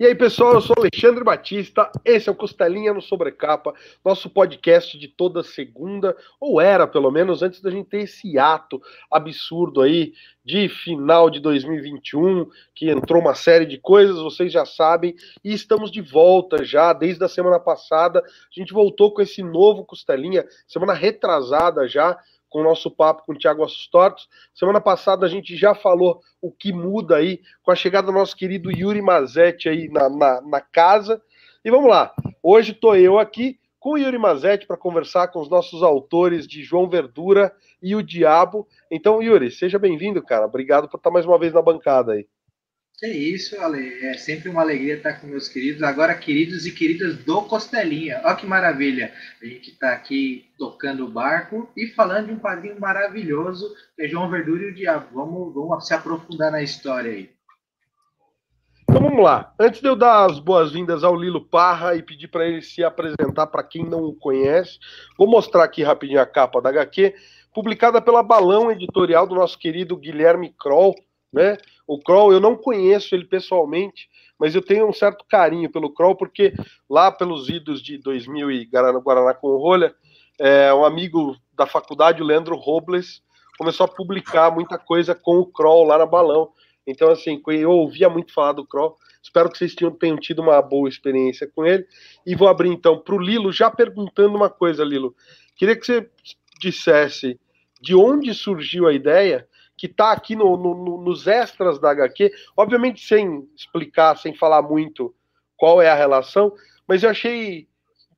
E aí, pessoal, eu sou Alexandre Batista, esse é o Costelinha no Sobrecapa, nosso podcast de toda segunda, ou era pelo menos, antes da gente ter esse ato absurdo aí de final de 2021, que entrou uma série de coisas, vocês já sabem, e estamos de volta já, desde a semana passada, a gente voltou com esse novo Costelinha, semana retrasada já, com o nosso papo com o Thiago Assustortos. Semana passada a gente já falou o que muda aí com a chegada do nosso querido Yuri Mazetti aí na, na, na casa. E vamos lá, hoje estou eu aqui com o Yuri Mazetti para conversar com os nossos autores de João Verdura e o Diabo. Então, Yuri, seja bem-vindo, cara. Obrigado por estar mais uma vez na bancada aí. É isso, Ale. É sempre uma alegria estar com meus queridos, agora queridos e queridas do Costelinha. Olha que maravilha. A gente está aqui tocando o barco e falando de um quadrinho maravilhoso, que é João Verdura e o Diabo. Vamos, vamos se aprofundar na história aí. Então vamos lá. Antes de eu dar as boas-vindas ao Lilo Parra e pedir para ele se apresentar para quem não o conhece, vou mostrar aqui rapidinho a capa da HQ, publicada pela Balão Editorial do nosso querido Guilherme Kroll, né? O Kroll, eu não conheço ele pessoalmente, mas eu tenho um certo carinho pelo Kroll, porque lá pelos idos de 2000 e Guaraná, Guaraná com Rolha, é, um amigo da faculdade, o Leandro Robles, começou a publicar muita coisa com o Kroll lá na Balão. Então, assim, eu ouvia muito falar do Kroll. Espero que vocês tenham, tido uma boa experiência com ele. E vou abrir, então, para o Lilo, já perguntando uma coisa, Lilo. Queria que você dissesse de onde surgiu a ideia que está aqui no, no, nos extras da HQ, obviamente sem explicar, sem falar muito qual é a relação, mas eu achei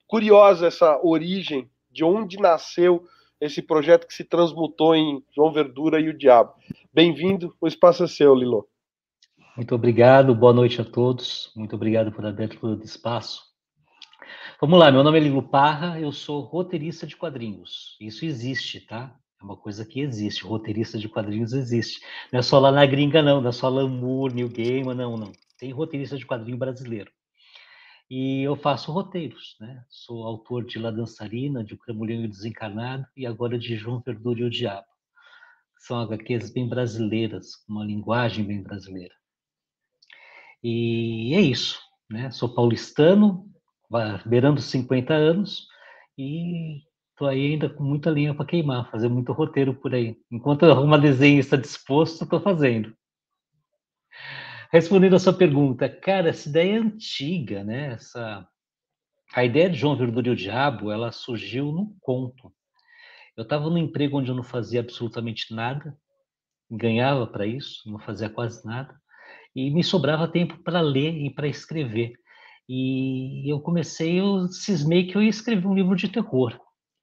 curiosa essa origem, de onde nasceu esse projeto que se transmutou em João Verdura e o Diabo. Bem-vindo, o espaço é seu, Lilo. Muito obrigado, boa noite a todos, muito obrigado por abertura do espaço. Vamos lá, meu nome é Lilo Parra, eu sou roteirista de quadrinhos. Isso existe, tá? É uma coisa que existe, roteirista de quadrinhos existe. Não é só lá na gringa, não, não é só Lamour, New Gaiman, não, não. Tem roteirista de quadrinho brasileiro. E eu faço roteiros, né? Sou autor de La Dançarina, de O Cramulhão e o Desencarnado, e agora de João Verdura e o Diabo. São HQs bem brasileiras, com uma linguagem bem brasileira. E é isso, né? Sou paulistano, beirando 50 anos, e Estou aí ainda com muita linha para queimar, fazer muito roteiro por aí. Enquanto uma desenhista disposto, estou fazendo. Respondendo a sua pergunta, cara, essa ideia é antiga, né? Essa... A ideia de João Verdura e o Diabo, ela surgiu num conto. Eu estava num emprego onde eu não fazia absolutamente nada, ganhava para isso, não fazia quase nada, e me sobrava tempo para ler e para escrever. E eu comecei, eu cismei que eu ia escrever um livro de terror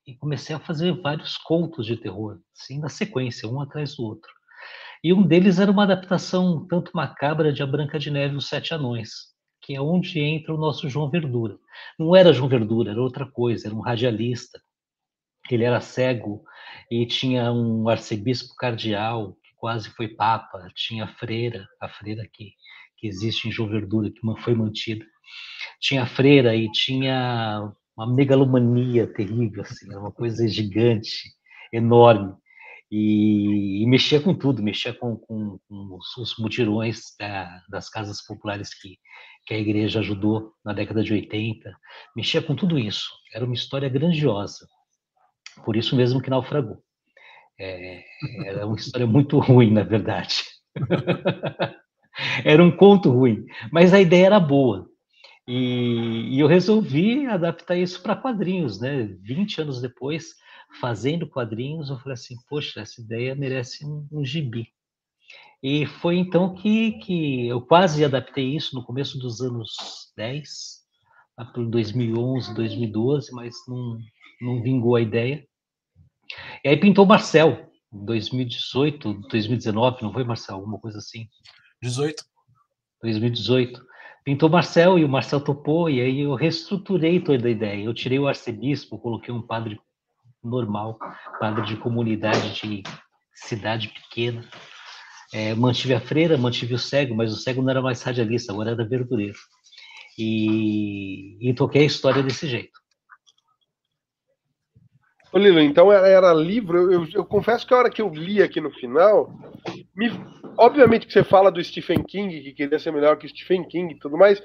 e comecei a fazer vários contos de terror, assim, na sequência, um atrás do outro. E um deles era uma adaptação tanto macabra de A Branca de Neve e os Sete Anões, que é onde entra o nosso João Verdura. Não era João Verdura, era outra coisa, era um radialista. Ele era cego e tinha um arcebispo cardeal que quase foi papa, tinha a freira, a freira que, que existe em João Verdura, que foi mantida. Tinha a freira e tinha uma megalomania terrível, assim, uma coisa gigante, enorme. E, e mexia com tudo, mexia com, com, com os, os, mutirões da, das casas populares que, que a igreja ajudou na década de 80, mexia com tudo isso. Era uma história grandiosa, por isso mesmo que naufragou. É, era uma história muito ruim, na verdade. era um conto ruim, mas a ideia era boa. E, e eu resolvi adaptar isso para quadrinhos, né? 20 anos depois, fazendo quadrinhos, eu falei assim, poxa, essa ideia merece um, um gibi. E foi então que, que eu quase adaptei isso no começo dos anos 10, lá por 2011, 2012, mas não, não vingou a ideia. E aí pintou Marcel, 2018, 2019, não foi, Marcel? Alguma coisa assim? 18. 2018 pintou Marcel e o Marcel topou, e aí eu reestruturei toda a ideia. Eu tirei o arcebispo, coloquei um padre normal, padre de comunidade de cidade pequena. É, mantive a freira, mantive o cego, mas o cego não era mais radialista, agora era verdureiro. E, e toquei a história desse jeito. Ô Lilo, então era, era livro, eu, eu, eu, confesso que a hora que eu li aqui no final, me, obviamente que você fala do Stephen King, que queria ser melhor que Stephen King e tudo mais,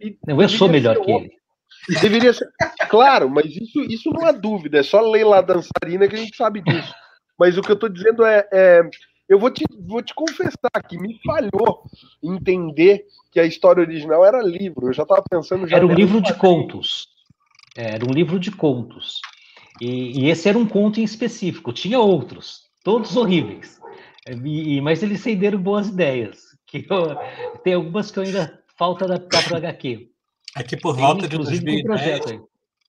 eu sou melhor que ele. Deveria ser. Claro, mas isso, isso não é dúvida, é só ler lá dançarina que a gente sabe disso. Mas o que eu estou dizendo é, é, eu vou te, vou te confessar que me falhou entender que a história original era livro. Eu já estava pensando. Já era um livro de contos. É, era um livro de contos. E, e, esse era um conto em específico. Tinha outros, todos horríveis. E, mas eles renderam boas ideias. Que eu, tem algumas que eu ainda falta adaptar para o HQ. Aqui por volta de 2010,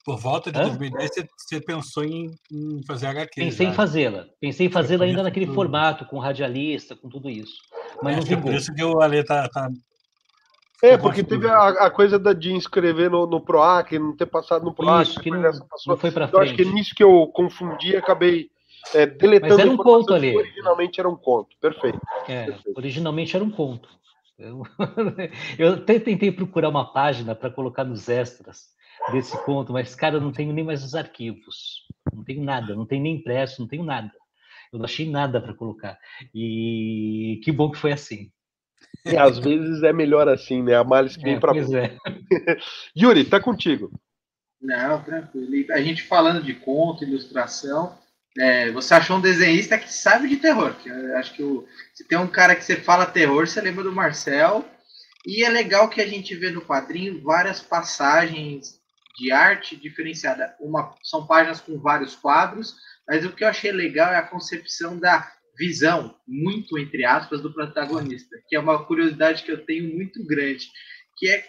por volta de Hã? 2010, você, você pensou em, em, fazer HQ. Pensei já. em fazê-la. Pensei em fazê-la ainda naquele tudo. formato, com radialista, com tudo isso. Mas é, não vingou. É por isso que o Ale tá, tá é, porque teve a, a, coisa da, de inscrever no, no PROAC, não ter passado no PROAC. Isso, que não, não foi para frente. Eu acho que é nisso que eu confundi e acabei é, deletando. Mas era um conto ali. Originalmente era um conto, perfeito. É, perfeito. originalmente era um conto. Eu, eu até tentei procurar uma página para colocar nos extras desse conto, mas, cara, eu não tenho nem mais os arquivos. Não tenho nada, não tenho nem impresso, não tenho nada. Eu não achei nada para colocar. E que bom que foi assim. E às vezes é melhor assim, né? A males que vem é, para é. Yuri, tá contigo. Não, tranquilo. A gente falando de conto, ilustração, é, você achou um desenhista que sabe de terror. Que acho que o, se tem um cara que você fala terror, você lembra do Marcel. E é legal que a gente vê no quadrinho várias passagens de arte diferenciada. Uma, são páginas com vários quadros, mas o que eu achei legal é a concepção da visão, muito entre aspas, do protagonista, que é uma curiosidade que eu tenho muito grande, que é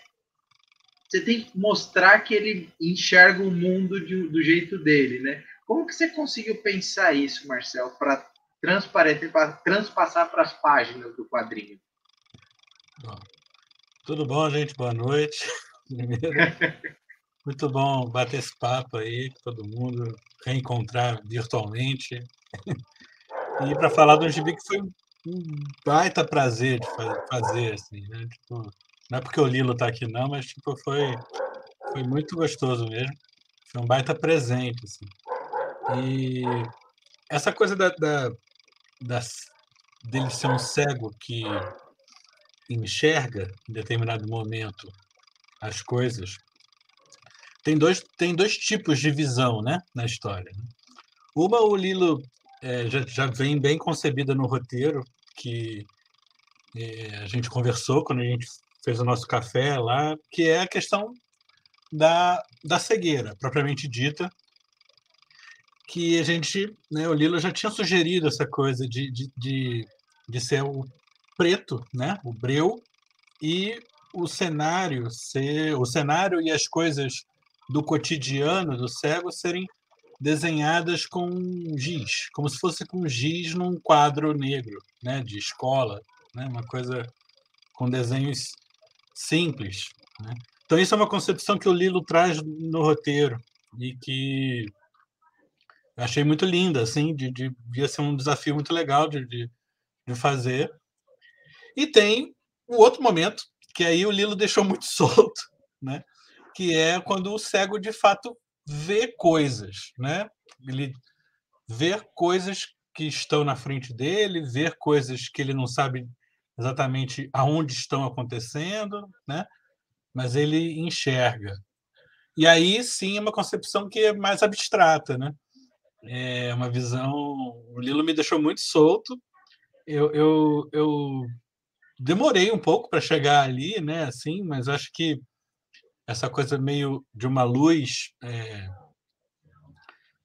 você tem que mostrar que ele enxerga o mundo de, do jeito dele, né? Como que você conseguiu pensar isso, Marcel, para transparecer, para transpassar para as páginas do quadrinho? Tudo bom, gente? Boa noite. Muito bom bater esse papo aí todo mundo, reencontrar virtualmente. E para falar do gibi que foi um baita prazer de fazer, assim, né? Tipo, não é porque o Lilo está aqui não, mas tipo, foi, foi muito gostoso mesmo. Foi um baita presente, assim. E essa coisa da, da, da, dele ser um cego que enxerga em determinado momento as coisas. Tem dois, tem dois tipos de visão né, na história. Né? Uma, o Lilo é, já, já, vem bem concebida no roteiro, que é, a gente conversou quando a gente fez o nosso café lá, que é a questão da, da cegueira, propriamente dita, que a gente, né, o Lilo já tinha sugerido essa coisa de, de, de, de ser o preto, né, o breu, e o cenário ser o cenário e as coisas do cotidiano do cego serem desenhadas com giz, como se fosse com giz num quadro negro, né, de escola, né, uma coisa com desenhos simples. Né? Então isso é uma concepção que o Lilo traz no roteiro e que eu achei muito linda, assim, de, de ser um desafio muito legal de, de, de fazer. E tem o outro momento que aí o Lilo deixou muito solto, né? Que é quando o cego de fato ver coisas, né? Ele ver coisas que estão na frente dele, ver coisas que ele não sabe exatamente aonde estão acontecendo, né? Mas ele enxerga. E aí sim é uma concepção que é mais abstrata, né? É uma visão. O Lilo me deixou muito solto. Eu, eu, eu demorei um pouco para chegar ali, né? Assim, mas acho que essa coisa meio de uma luz é,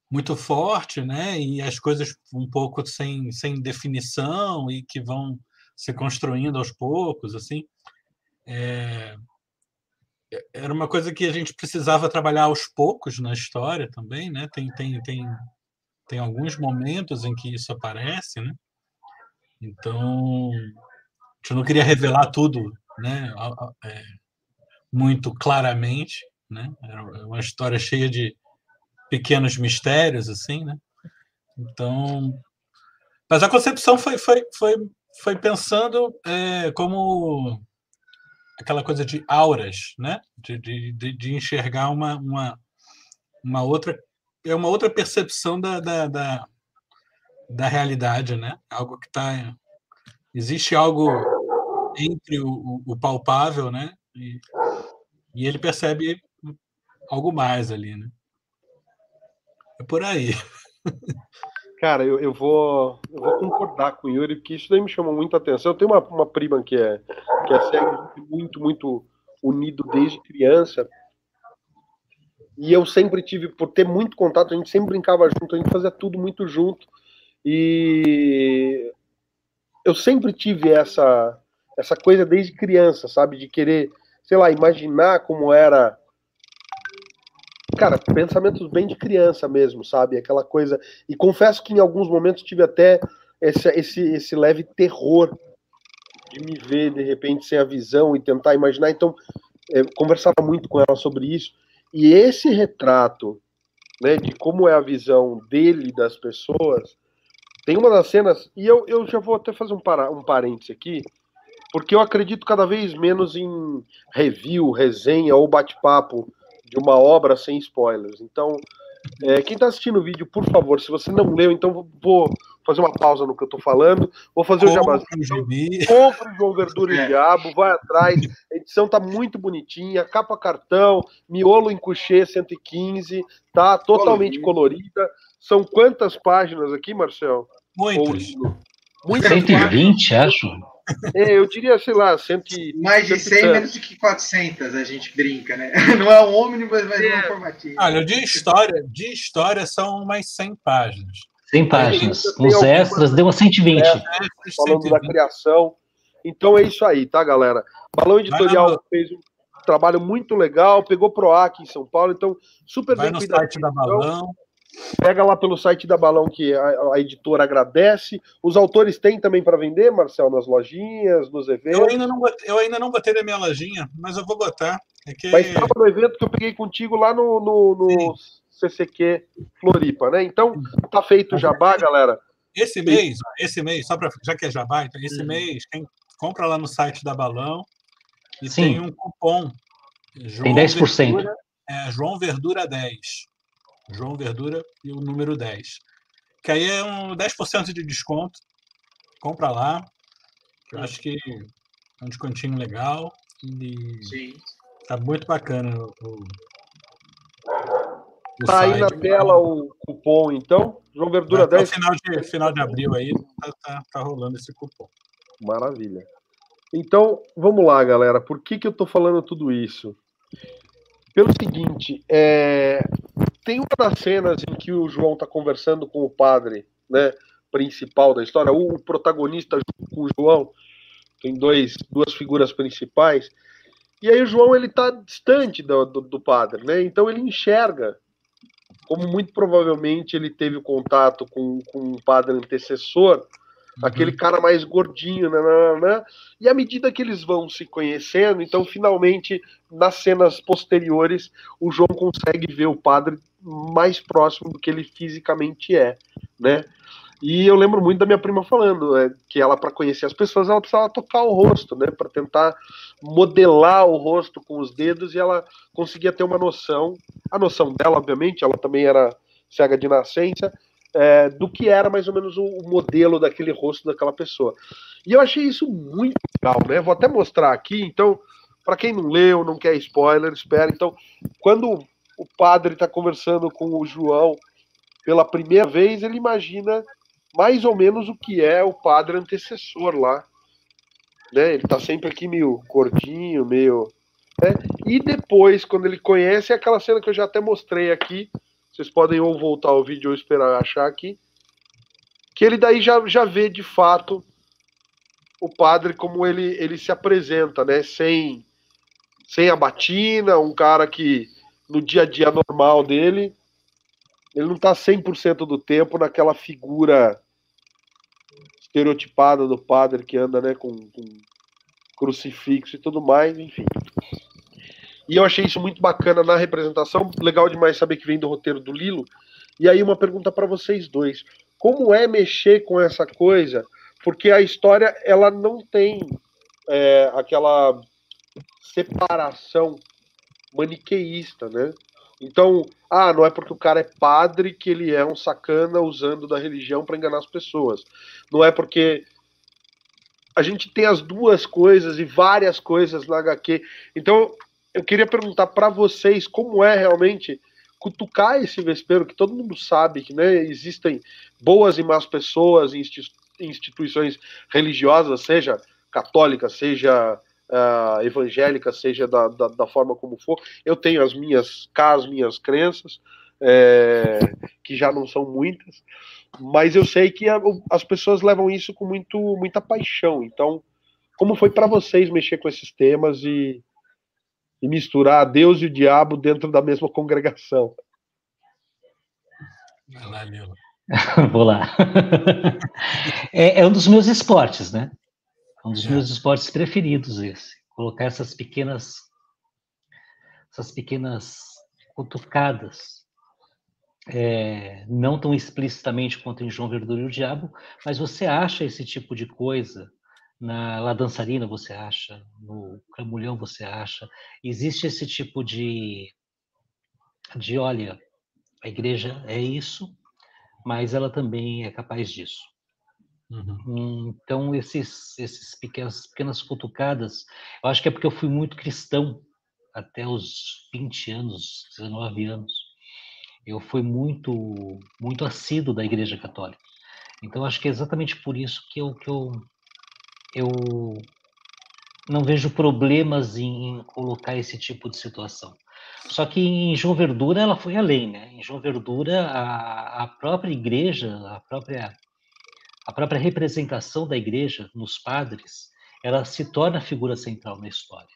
muito forte, né? E as coisas um pouco sem, sem definição e que vão se construindo aos poucos, assim. É, era uma coisa que a gente precisava trabalhar aos poucos na história também, né? Tem, tem, tem, tem alguns momentos em que isso aparece, né? Então, a gente não queria revelar tudo, né? É, muito claramente, né? Era uma história cheia de pequenos mistérios, assim, né? Então, mas a concepção foi foi foi, foi pensando é, como aquela coisa de auras, né? De, de, de enxergar uma, uma, uma outra é uma outra percepção da, da, da, da realidade, né? Algo que está existe algo entre o, o, palpável, né? E, E ele percebe algo mais ali, né? É por aí. Cara, eu, eu, vou, eu vou concordar com o Yuri, porque isso daí me chamou muita atenção. Eu tenho uma, uma prima que é, que é cega, muito, muito unido desde criança. E eu sempre tive, por ter muito contato, a gente sempre brincava junto, a gente fazia tudo muito junto. E eu sempre tive essa, essa coisa desde criança, sabe? De querer, sei lá, imaginar como era cara, pensamentos bem de criança mesmo, sabe? Aquela coisa. E confesso que em alguns momentos tive até esse, esse, esse leve terror de me ver de repente sem a visão e tentar imaginar. Então, é, conversava muito com ela sobre isso. E esse retrato, né, de como é a visão dele das pessoas, tem uma das cenas, e eu, eu já vou até fazer um, para, um parênteses aqui, porque eu acredito cada vez menos em review, resenha ou bate-papo de uma obra sem spoilers. Então, é, quem está assistindo o vídeo, por favor, se você não leu, então vou fazer uma pausa no que eu estou falando, vou fazer o jabazinho. Então, compre o João Verdura e é. Diabo, vai atrás. A edição tá muito bonitinha, capa cartão, miolo em couchê 115, tá totalmente colorida. São quantas páginas aqui, Marcel? Muitas. Muitas 120, páginas. acho. É, eu diria, sei lá, cento Mais de 100, menos de que 400, a gente brinca, né? Não é um ônibus, mas é, é um formativo. Olha, de história, de história são mais 100 páginas. 100 páginas. Os extras, deu umas 120. É, falando da criação. Então é isso aí, tá, galera? Balão Editorial fez um trabalho muito legal, pegou PROAC em São Paulo, então super Vai bem cuidado. site da Balão. Pega lá pelo site da Balão que a, a editora agradece. Os autores têm também para vender, Marcel, nas lojinhas, nos eventos. Eu ainda, não botei, eu ainda não botei na minha lojinha, mas eu vou botar. É que... Mas estava no evento que eu peguei contigo lá no, no, no CCQ Floripa, né? Então, tá feito o jabá, galera. Esse mês, esse mês, só para já que é jabá, então, esse hum. mês, quem compra lá no site da Balão e Sim. tem um cupom. João tem 10%. Verdura, é, João Verdura 10. João Verdura e o número 10. Que aí é um 10% de desconto. Compra lá. Que eu acho que é um descontinho legal. E Sim. Tá muito bacana o, o tá aí na tela o cupom, então. João Verdura Até 10. Final de, final de abril aí tá, tá, tá, rolando esse cupom. Maravilha. Então, vamos lá, galera. Por que, que eu tô falando tudo isso? Pelo seguinte, é, tem uma das cenas em que o João está conversando com o padre, né, principal da história, o protagonista com o João, tem dois, duas figuras principais, e aí o João ele está distante do, do, do, padre, né? Então ele enxerga, como muito provavelmente ele teve contato com, com o padre antecessor, Uhum. aquele cara mais gordinho, né, né, né, né, E à medida que eles vão se conhecendo, então finalmente nas cenas posteriores o João consegue ver o padre mais próximo do que ele fisicamente é, né? E eu lembro muito da minha prima falando é, que ela, para conhecer as pessoas, ela precisava tocar o rosto, né? Para tentar modelar o rosto com os dedos e ela conseguia ter uma noção. A noção dela, obviamente, ela também era cega de nascença, é, do que era mais ou menos o, o, modelo daquele rosto daquela pessoa. E eu achei isso muito legal, né? Vou até mostrar aqui, então, para quem não leu, não quer spoiler, espera. Então, quando o padre está conversando com o João pela primeira vez, ele imagina mais ou menos o que é o padre antecessor lá. Né? Ele está sempre aqui meio gordinho, meio. Né? E depois, quando ele conhece, é aquela cena que eu já até mostrei aqui, vocês podem ou voltar ao vídeo ou esperar achar aqui. Que ele daí já, já vê de fato o padre como ele, ele se apresenta, né? Sem, sem a batina, um cara que no dia a dia normal dele, ele não está 100% do tempo naquela figura estereotipada do padre que anda né, com, com crucifixo e tudo mais, enfim. E eu achei isso muito bacana na representação. Legal demais saber que vem do roteiro do Lilo. E aí, uma pergunta para vocês dois: como é mexer com essa coisa? Porque a história ela não tem é, aquela separação maniqueísta, né? Então, ah, não é porque o cara é padre que ele é um sacana usando da religião para enganar as pessoas. Não é porque a gente tem as duas coisas e várias coisas na HQ. Então, eu queria perguntar para vocês como é realmente cutucar esse vespeiro, que todo mundo sabe que né, existem boas e más pessoas em instituições religiosas, seja católica, seja uh, evangélica, seja da, da, da, forma como for. Eu tenho as minhas as minhas crenças, é, que já não são muitas, mas eu sei que a, as pessoas levam isso com muito, muita paixão. Então, como foi para vocês mexer com esses temas e, e misturar Deus e o diabo dentro da mesma congregação? Vai lá, Vou lá. é, é, um dos meus esportes, né? É um dos é. meus esportes preferidos esse. Colocar essas pequenas, essas pequenas cutucadas, é, não tão explicitamente quanto em João Verdura e o Diabo, mas você acha esse tipo de coisa na La Dançarina, você acha, no Camulhão, você acha. Existe esse tipo de, de olha, a igreja é isso, mas ela também é capaz disso. Uhum. Então, esses, esses pequenas, pequenas cutucadas, eu acho que é porque eu fui muito cristão até os 20 anos, 19 anos. Eu fui muito, muito assíduo da Igreja Católica. Então, acho que é exatamente por isso que eu, que eu, eu não vejo problemas em, em colocar esse tipo de situação. Só que em João Verdura ela foi além, né? Em João Verdura a, a própria igreja, a própria a própria representação da igreja nos padres, ela se torna figura central na história.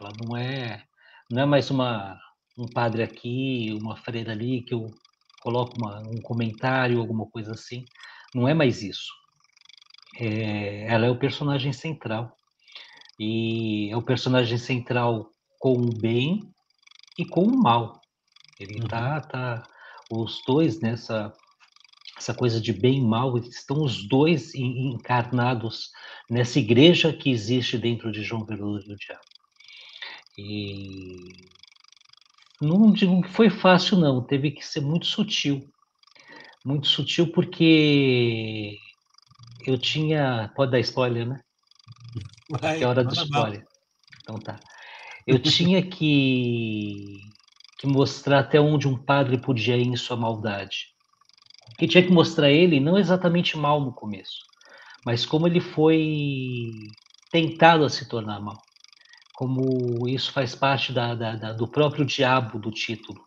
Ela não é não é mais uma um padre aqui, uma freira ali que eu coloco uma, um comentário, alguma coisa assim. Não é mais isso. É, ela é o personagem central e é o personagem central com o bem e com o mal. Ele uhum. tá, tá os dois nessa essa coisa de bem e mal, estão os dois encarnados nessa igreja que existe dentro de João Veludo do Diabo. E não digo que foi fácil, não, teve que ser muito sutil. Muito sutil porque eu tinha. Pode dar spoiler, né? Vai, é hora do spoiler. Então tá. Eu tinha que, que mostrar até onde um padre podia ir em sua maldade que tinha que mostrar ele não exatamente mal no começo, mas como ele foi tentado a se tornar mal. Como isso faz parte da, da, da, do próprio diabo do título,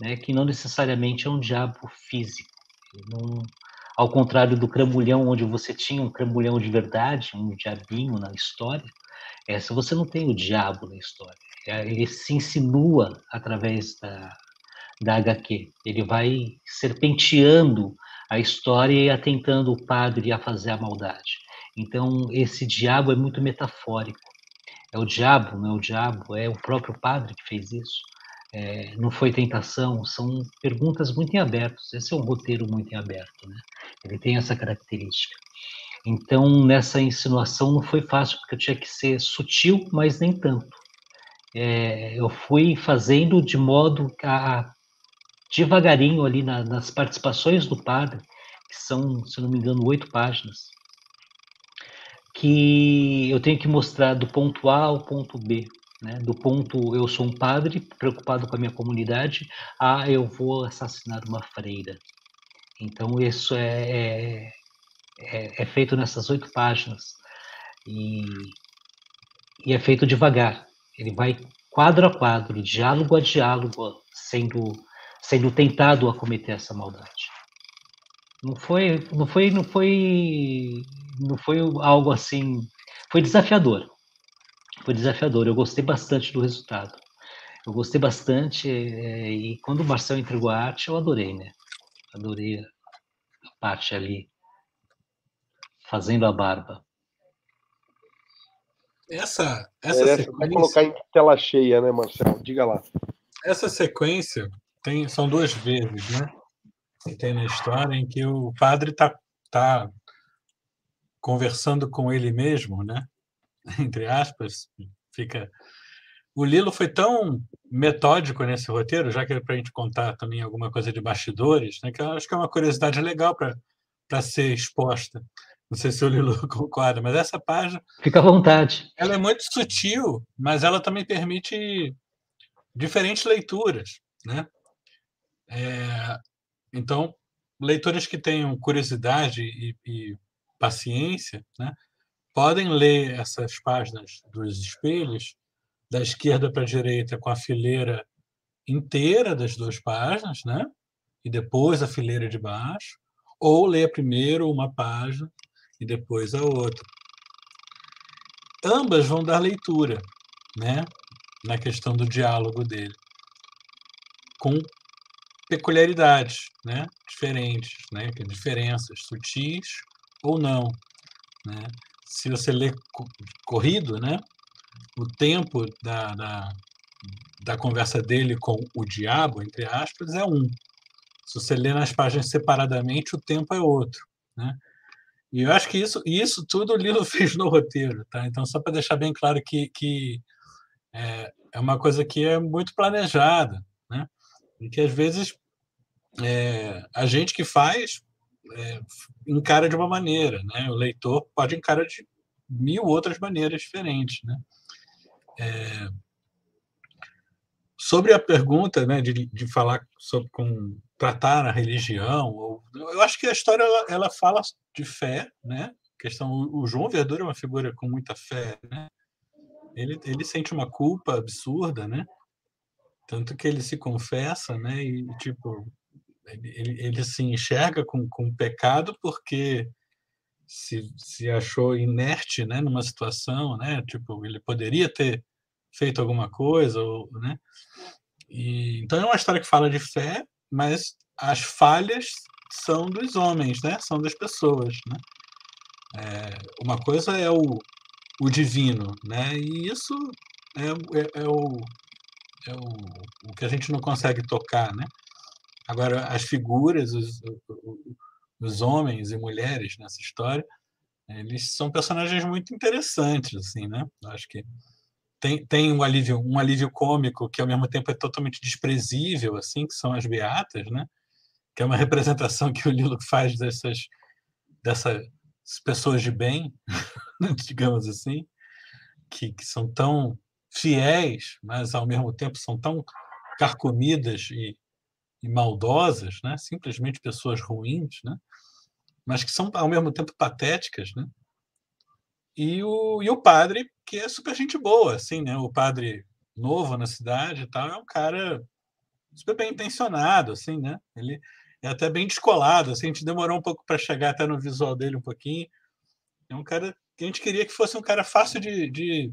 né? que não necessariamente é um diabo físico. Não, ao contrário do cramulhão, onde você tinha um cramulhão de verdade, um diabinho na história, essa você não tem o diabo na história. Ele se insinua através da, da HQ. Ele vai serpenteando a história e atentando o padre a fazer a maldade. Então, esse diabo é muito metafórico. É o diabo, não é o diabo, é o próprio padre que fez isso. É, não foi tentação, são perguntas muito em aberto. Esse é um roteiro muito em aberto, né? Ele tem essa característica. Então, nessa insinuação não foi fácil, porque eu tinha que ser sutil, mas nem tanto. É, eu fui fazendo de modo a devagarinho ali na, nas participações do padre, que são, se não me engano, oito páginas, que eu tenho que mostrar do ponto A ao ponto B, né? do ponto eu sou um padre preocupado com a minha comunidade, a eu vou assassinar uma freira. Então isso é, é, é, é feito nessas oito páginas e, e é feito devagar. Ele vai quadro a quadro, diálogo a diálogo, sendo sendo tentado a cometer essa maldade. Não foi, não foi, não foi, não foi algo assim. Foi desafiador. Foi desafiador. Eu gostei bastante do resultado. Eu gostei bastante é, e quando o Marcel entregou a arte, eu adorei, né? Adorei a parte ali fazendo a barba. Essa, essa sequência... Vai colocar em tela cheia, né, Marcel? Diga lá. Essa sequência tem, são duas vezes, né? Que tem na história em que o padre está tá conversando com ele mesmo, né? Entre aspas, fica. O Lilo foi tão metódico nesse roteiro, já que é para a gente contar também alguma coisa de bastidores, né? Que eu acho que é uma curiosidade legal para ser exposta. Não sei se o Lilo concorda, mas essa página. Fica à vontade. Ela é muito sutil, mas ela também permite diferentes leituras, né? É, então, leitores que tenham curiosidade e, e paciência, né, podem ler essas páginas dos espelhos da esquerda para a direita com a fileira inteira das duas páginas, né? E depois a fileira de baixo, ou ler primeiro uma página e depois a outra. Ambas vão dar leitura, né? Na questão do diálogo dele, com peculiaridades, né? Diferentes, né? Diferenças sutis ou não, né? Se você lê corrido, né? O tempo da, da, da conversa dele com o diabo, entre aspas, é um. Se você lê nas páginas separadamente, o tempo é outro, né? E eu acho que isso, isso tudo o Lilo fez no roteiro, tá? Então, só para deixar bem claro que, que é, é, uma coisa que é muito planejada, né? E que às vezes é, a gente que faz é, encara de uma maneira, né? O leitor pode encarar de mil outras maneiras diferentes, né? É, sobre a pergunta, né, de, de falar sobre com tratar a religião, ou, eu acho que a história ela, ela fala de fé, né? questão o, o João Verdura é uma figura com muita fé, né? Ele, ele sente uma culpa absurda, né? Tanto que ele se confessa, né? E tipo ele, ele se enxerga com, com pecado porque se, se achou inerte, né? Numa situação, né? Tipo ele poderia ter feito alguma coisa, ou, né? E, então é uma história que fala de fé, mas as falhas são dos homens, né? São das pessoas, né? É, uma coisa é o, o divino, né? E isso é, é, é, o, é o, o que a gente não consegue tocar, né? Agora, as figuras, os, os homens e mulheres nessa história, eles são personagens muito interessantes, assim, né? Acho que tem, tem um alívio um alívio cômico que ao mesmo tempo é totalmente desprezível assim que são as beatas né que é uma representação que o Lilo faz dessas dessas pessoas de bem digamos assim que, que são tão fiéis mas ao mesmo tempo são tão carcomidas e, e maldosas né simplesmente pessoas ruins né mas que são ao mesmo tempo patéticas né e o, e o padre, que é super gente boa, assim, né? O padre novo na cidade e tal, é um cara super bem intencionado, assim, né? Ele é até bem descolado, assim, a gente demorou um pouco para chegar até no visual dele um pouquinho. É um cara que a gente queria que fosse um cara fácil de, de,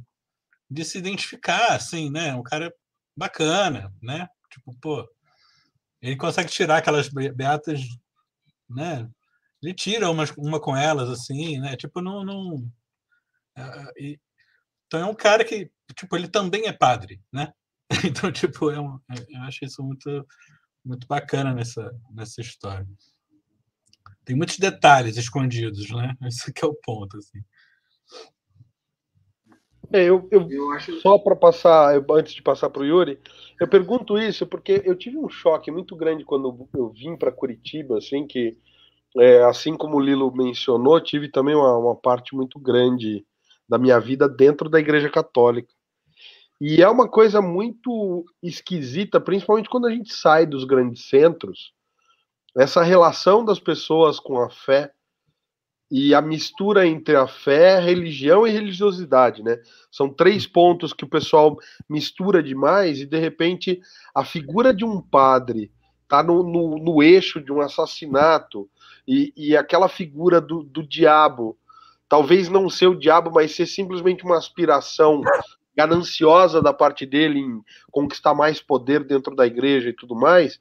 de se identificar, assim, né? Um cara bacana, né? Tipo, pô, ele consegue tirar aquelas beatas, né? Ele tira uma, uma com elas, assim, né? Tipo, não, não, ah, e, então é um cara que, tipo, ele também é padre, né? Então, tipo, é um, é, eu acho isso muito, muito bacana nessa, nessa história. Tem muitos detalhes escondidos, né? Esse que é o ponto, assim. É, eu, eu, eu acho... Só para passar, antes de passar para o Yuri, eu pergunto isso porque eu tive um choque muito grande quando eu vim para Curitiba, assim, que, é, assim como o Lilo mencionou, tive também uma, uma parte muito grande da minha vida dentro da Igreja Católica. E é uma coisa muito esquisita, principalmente quando a gente sai dos grandes centros, essa relação das pessoas com a fé e a mistura entre a fé, religião e religiosidade, né? São três pontos que o pessoal mistura demais e de repente a figura de um padre tá no, no, no eixo de um assassinato e, e aquela figura do, do diabo talvez não ser o diabo, mas ser simplesmente uma aspiração gananciosa da parte dele em conquistar mais poder dentro da igreja e tudo mais,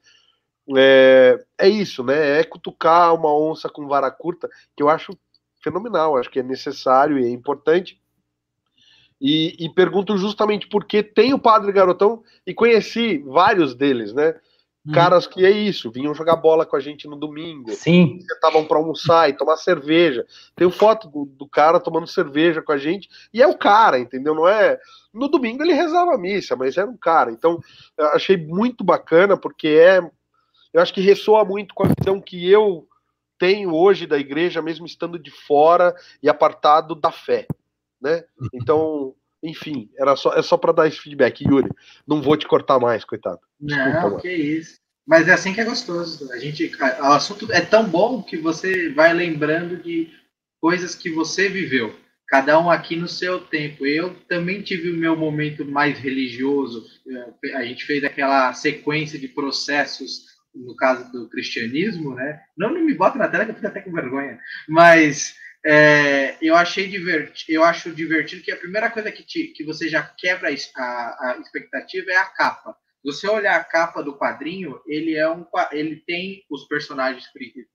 é, é isso, né? É cutucar uma onça com vara curta, que eu acho fenomenal, acho que é necessário e é importante. E, e pergunto justamente porque tem o Padre Garotão e conheci vários deles, né? Uhum. Caras que é isso, vinham jogar bola com a gente no domingo. Sim. Estavam para almoçar e tomar cerveja. Tem foto do, do, cara tomando cerveja com a gente. E é o cara, entendeu? Não é. No domingo ele rezava a missa, mas era um cara. Então, eu achei muito bacana, porque é. Eu acho que ressoa muito com a visão que eu tenho hoje da igreja, mesmo estando de fora e apartado da fé, né? Então, enfim, era só, é só para dar esse feedback, Yuri. Não vou te cortar mais, coitado. Desculpa, não, que isso. Mas é assim que é gostoso. A gente, o assunto é tão bom que você vai lembrando de coisas que você viveu. Cada um aqui no seu tempo. Eu também tive o meu momento mais religioso. A gente fez aquela sequência de processos no caso do cristianismo, né? Não, não me bota na tela que eu fico até com vergonha. Mas é, eu achei divertido, eu acho divertido que a primeira coisa que, te, que você já quebra a, a expectativa é a capa você olhar a capa do quadrinho, ele é um ele tem os personagens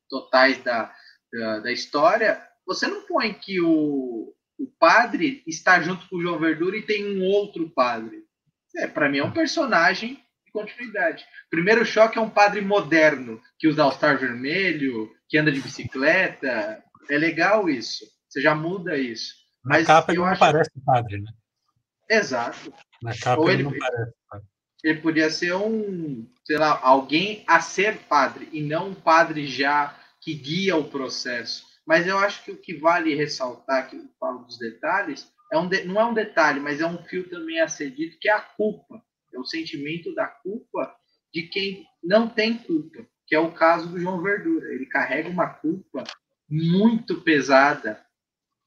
totais da, da, da história. Você não põe que o, o padre está junto com o João Verdura e tem um outro padre. É, para mim é um personagem de continuidade. Primeiro choque é um padre moderno que usa all-star vermelho, que anda de bicicleta. É legal isso. Você já muda isso. Mas Na capa ele não acho... parece padre, né? Exato. Na capa Ou ele, ele não parece padre ele podia ser um, sei lá, alguém a ser padre e não um padre já que guia o processo. Mas eu acho que o que vale ressaltar, que eu falo dos detalhes, é um de, não é um detalhe, mas é um fio também a ser dito, que é a culpa. É o sentimento da culpa de quem não tem culpa, que é o caso do João Verdura. Ele carrega uma culpa muito pesada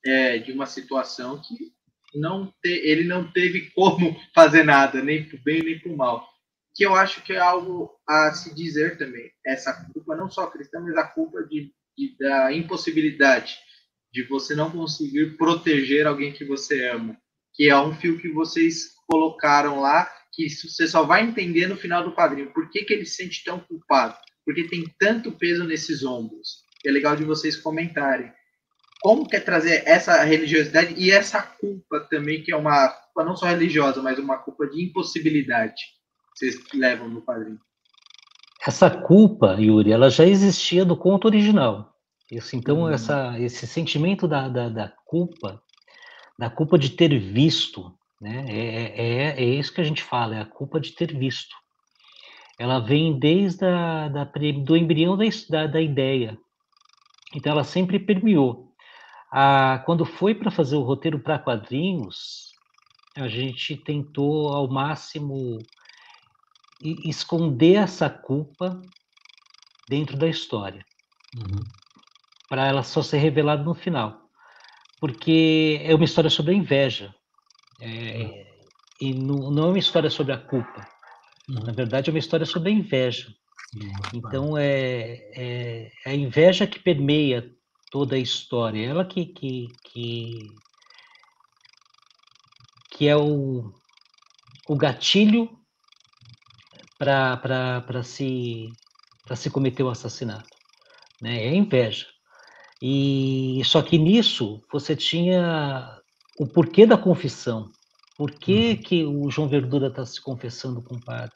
é, de uma situação que não te, ele não teve como fazer nada, nem para o bem nem para o mal. Que eu acho que é algo a se dizer também. Essa culpa, não só cristã, mas a culpa de, de, da impossibilidade de você não conseguir proteger alguém que você ama. Que é um fio que vocês colocaram lá, que você só vai entender no final do quadrinho. Por que, que ele se sente tão culpado? Porque tem tanto peso nesses ombros. É legal de vocês comentarem como quer trazer essa religiosidade e essa culpa também, que é uma culpa não só religiosa, mas uma culpa de impossibilidade que vocês levam no quadrinho. Essa culpa, Yuri, ela já existia do conto original. Isso, então, hum. essa, esse sentimento da, da, da, culpa, da culpa de ter visto, né? É, é, é isso que a gente fala, é a culpa de ter visto. Ela vem desde a, da, do embrião da, da, da ideia. Então, ela sempre permeou ah, quando foi para fazer o roteiro para quadrinhos, a gente tentou ao máximo esconder essa culpa dentro da história, uhum. para ela só ser revelada no final, porque é uma história sobre a inveja é, uhum. e não, não, é uma história sobre a culpa. Uhum. Na verdade, é uma história sobre a inveja. Então é, é, é a inveja que permeia toda a história. Ela que, que, que, que é o, o gatilho para se, se cometer o assassinato. Né? É a inveja. E só que nisso você tinha o porquê da confissão. Por que, uhum. que o João Verdura está se confessando com o padre?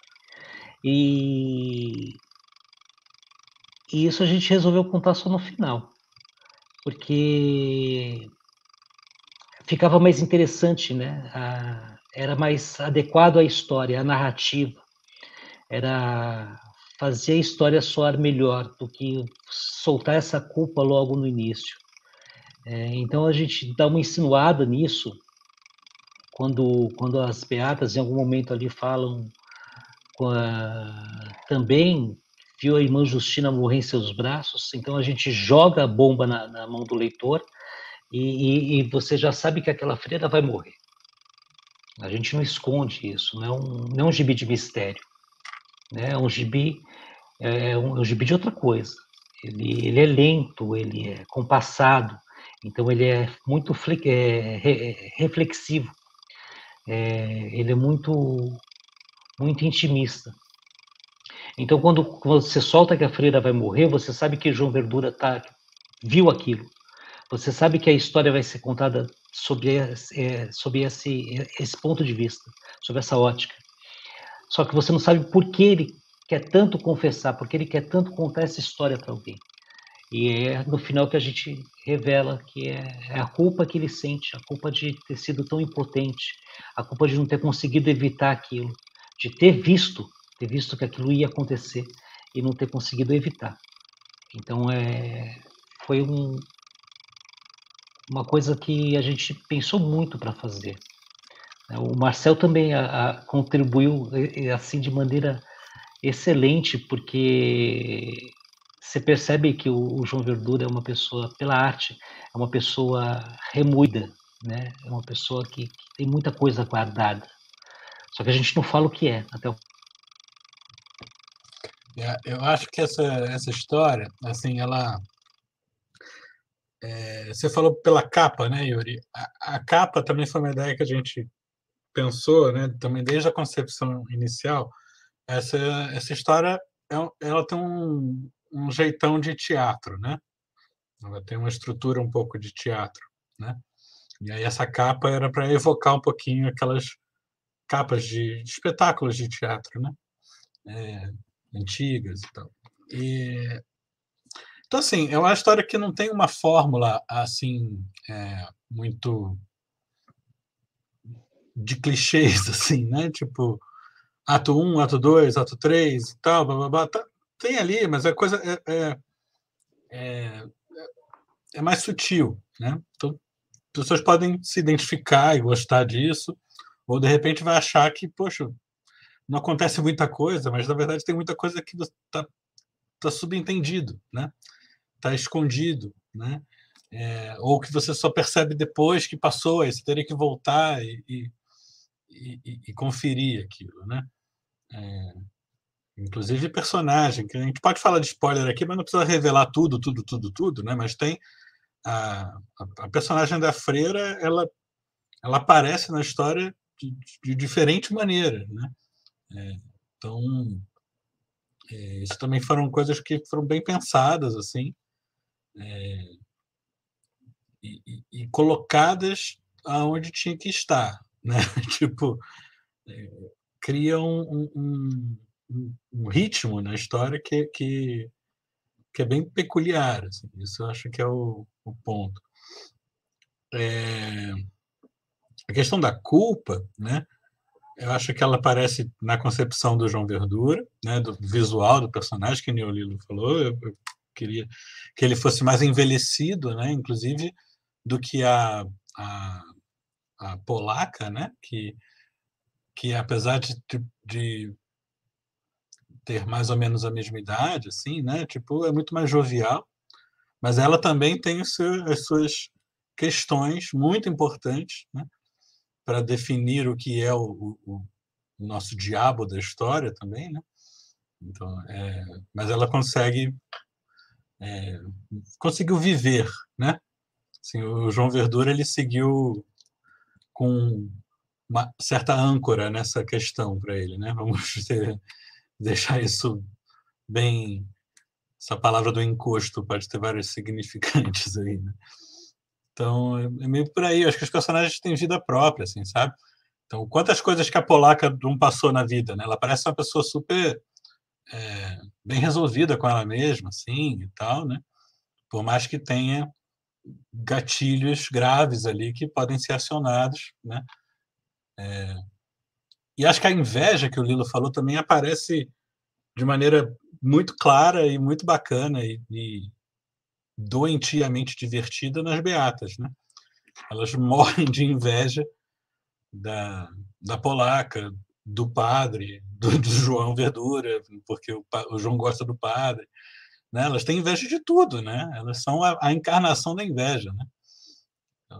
E, e isso a gente resolveu contar só no final porque ficava mais interessante, né? A, era mais adequado à história, à narrativa. Era fazer a história soar melhor do que soltar essa culpa logo no início. É, então a gente dá uma insinuada nisso quando quando as beatas em algum momento ali falam a, também viu a irmã Justina morrer em seus braços, então a gente joga a bomba na, na mão do leitor e, e, e, você já sabe que aquela freira vai morrer. A gente não esconde isso, não é um, não é um gibi de mistério, né? é um gibi, é um, é um gibi de outra coisa. Ele, ele é lento, ele é compassado, então ele é muito é, reflexivo, é, ele é muito, muito intimista. Então, quando, quando você solta que a freira vai morrer, você sabe que João Verdura tá, viu aquilo. Você sabe que a história vai ser contada sob, é, sob esse, esse ponto de vista, sob essa ótica. Só que você não sabe por que ele quer tanto confessar, por que ele quer tanto contar essa história para alguém. E é no final que a gente revela que é, é, a culpa que ele sente, a culpa de ter sido tão impotente, a culpa de não ter conseguido evitar aquilo, de ter visto ter visto que aquilo ia acontecer e não ter conseguido evitar. Então é, foi um, uma coisa que a gente pensou muito para fazer. O Marcel também a, a, contribuiu assim de maneira excelente, porque você percebe que o, o, João Verdura é uma pessoa, pela arte, é uma pessoa remuida, né? é uma pessoa que, que tem muita coisa guardada. Só que a gente não fala o que é até o é, eu acho que essa, essa história, assim, ela. É, você falou pela capa, né, Yuri? A, a, capa também foi uma ideia que a gente pensou, né? Também desde a concepção inicial. Essa, essa história, é, ela tem um, um jeitão de teatro, né? Ela tem uma estrutura um pouco de teatro, né? E aí essa capa era para evocar um pouquinho aquelas capas de, de espetáculos de teatro, né? É, antigas e tal. E, então, assim, é uma história que não tem uma fórmula assim é, muito de clichês, assim, né? Tipo, ato 1, ato 2, ato 3 e tal, blá, blá, blá. Tá, tem ali, mas a coisa é, é, é, é mais sutil, né? Então, pessoas podem se identificar e gostar disso, ou de repente vai achar que, poxa, não acontece muita coisa, mas na verdade tem muita coisa que está tá subentendido, né? Está escondido, né? É, ou que você só percebe depois que passou, aí você teria que voltar e, e, e, e conferir aquilo, né? É, inclusive personagem, que a gente pode falar de spoiler aqui, mas não precisa revelar tudo, tudo, tudo, tudo, né? Mas tem a, a, personagem da freira, ela, ela aparece na história de, de diferente maneira, né? É, então, é, isso também foram coisas que foram bem pensadas, assim, é, e, e, e, colocadas aonde tinha que estar, né? tipo, é, cria um, um, um, ritmo na história que, que, que é bem peculiar, assim, isso eu acho que é o, o ponto. É, a questão da culpa, né? Eu acho que ela aparece na concepção do João Verdura, né, do visual do personagem, que o Lilo falou. Eu, eu, queria que ele fosse mais envelhecido, né, inclusive, do que a, a, a polaca, né, que, que apesar de, de ter mais ou menos a mesma idade, assim, né, tipo, é muito mais jovial, mas ela também tem seu, as suas questões muito importantes, né, para definir o que é o, o, o, nosso diabo da história também, né? Então, é, mas ela consegue é, conseguiu viver, né? Assim, o João Verdura ele seguiu com uma certa âncora nessa questão para ele, né? Vamos ter, deixar isso bem essa palavra do encosto pode ter vários significantes aí, né? Então, é, é meio por aí. Eu acho que os personagens têm vida própria, assim, sabe? Então, quantas coisas que a polaca não passou na vida, né? Ela parece uma pessoa super é, bem resolvida com ela mesma, assim, e tal, né? Por mais que tenha gatilhos graves ali que podem ser acionados, né? É, e acho que a inveja que o Lilo falou também aparece de maneira muito clara e muito bacana e, e doentiamente divertida nas beatas, né? Elas morrem de inveja da, da polaca, do padre, do, do João Verdura, porque o, o, João gosta do padre, né? Elas têm inveja de tudo, né? Elas são a, a encarnação da inveja, né?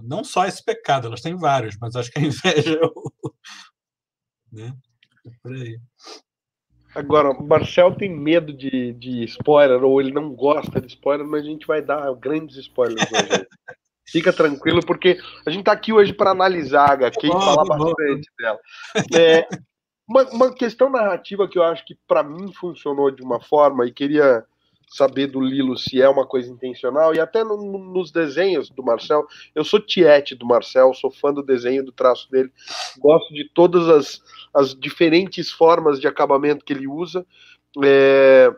Não só esse pecado, elas têm vários, mas acho que a inveja é o, né? É por aí. Agora, o Marcel tem medo de, de spoiler, ou ele não gosta de spoiler, mas a gente vai dar grandes spoilers hoje. Fica tranquilo, porque a gente está aqui hoje para analisar a HQ e falar bastante dela. É, uma, uma questão narrativa que eu acho que para mim funcionou de uma forma, e queria saber do Lilo se é uma coisa intencional, e até no, nos desenhos do Marcel, eu sou tiete do Marcel, sou fã do desenho, do traço dele, gosto de todas as, as diferentes formas de acabamento que ele usa, é,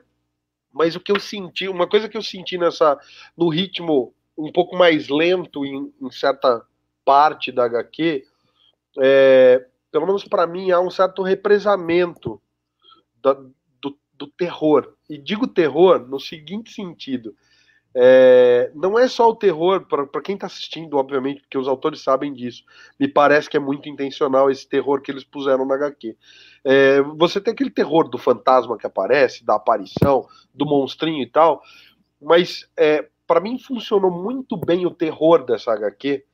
mas o que eu senti, uma coisa que eu senti nessa, no ritmo um pouco mais lento em, em certa parte da HQ, é, pelo menos para mim, há um certo represamento da, do terror. E digo terror no seguinte sentido: é, não é só o terror, para quem está assistindo, obviamente, porque os autores sabem disso. Me parece que é muito intencional esse terror que eles puseram na HQ. É, você tem aquele terror do fantasma que aparece, da aparição, do monstrinho e tal, mas é, para mim funcionou muito bem o terror dessa HQ,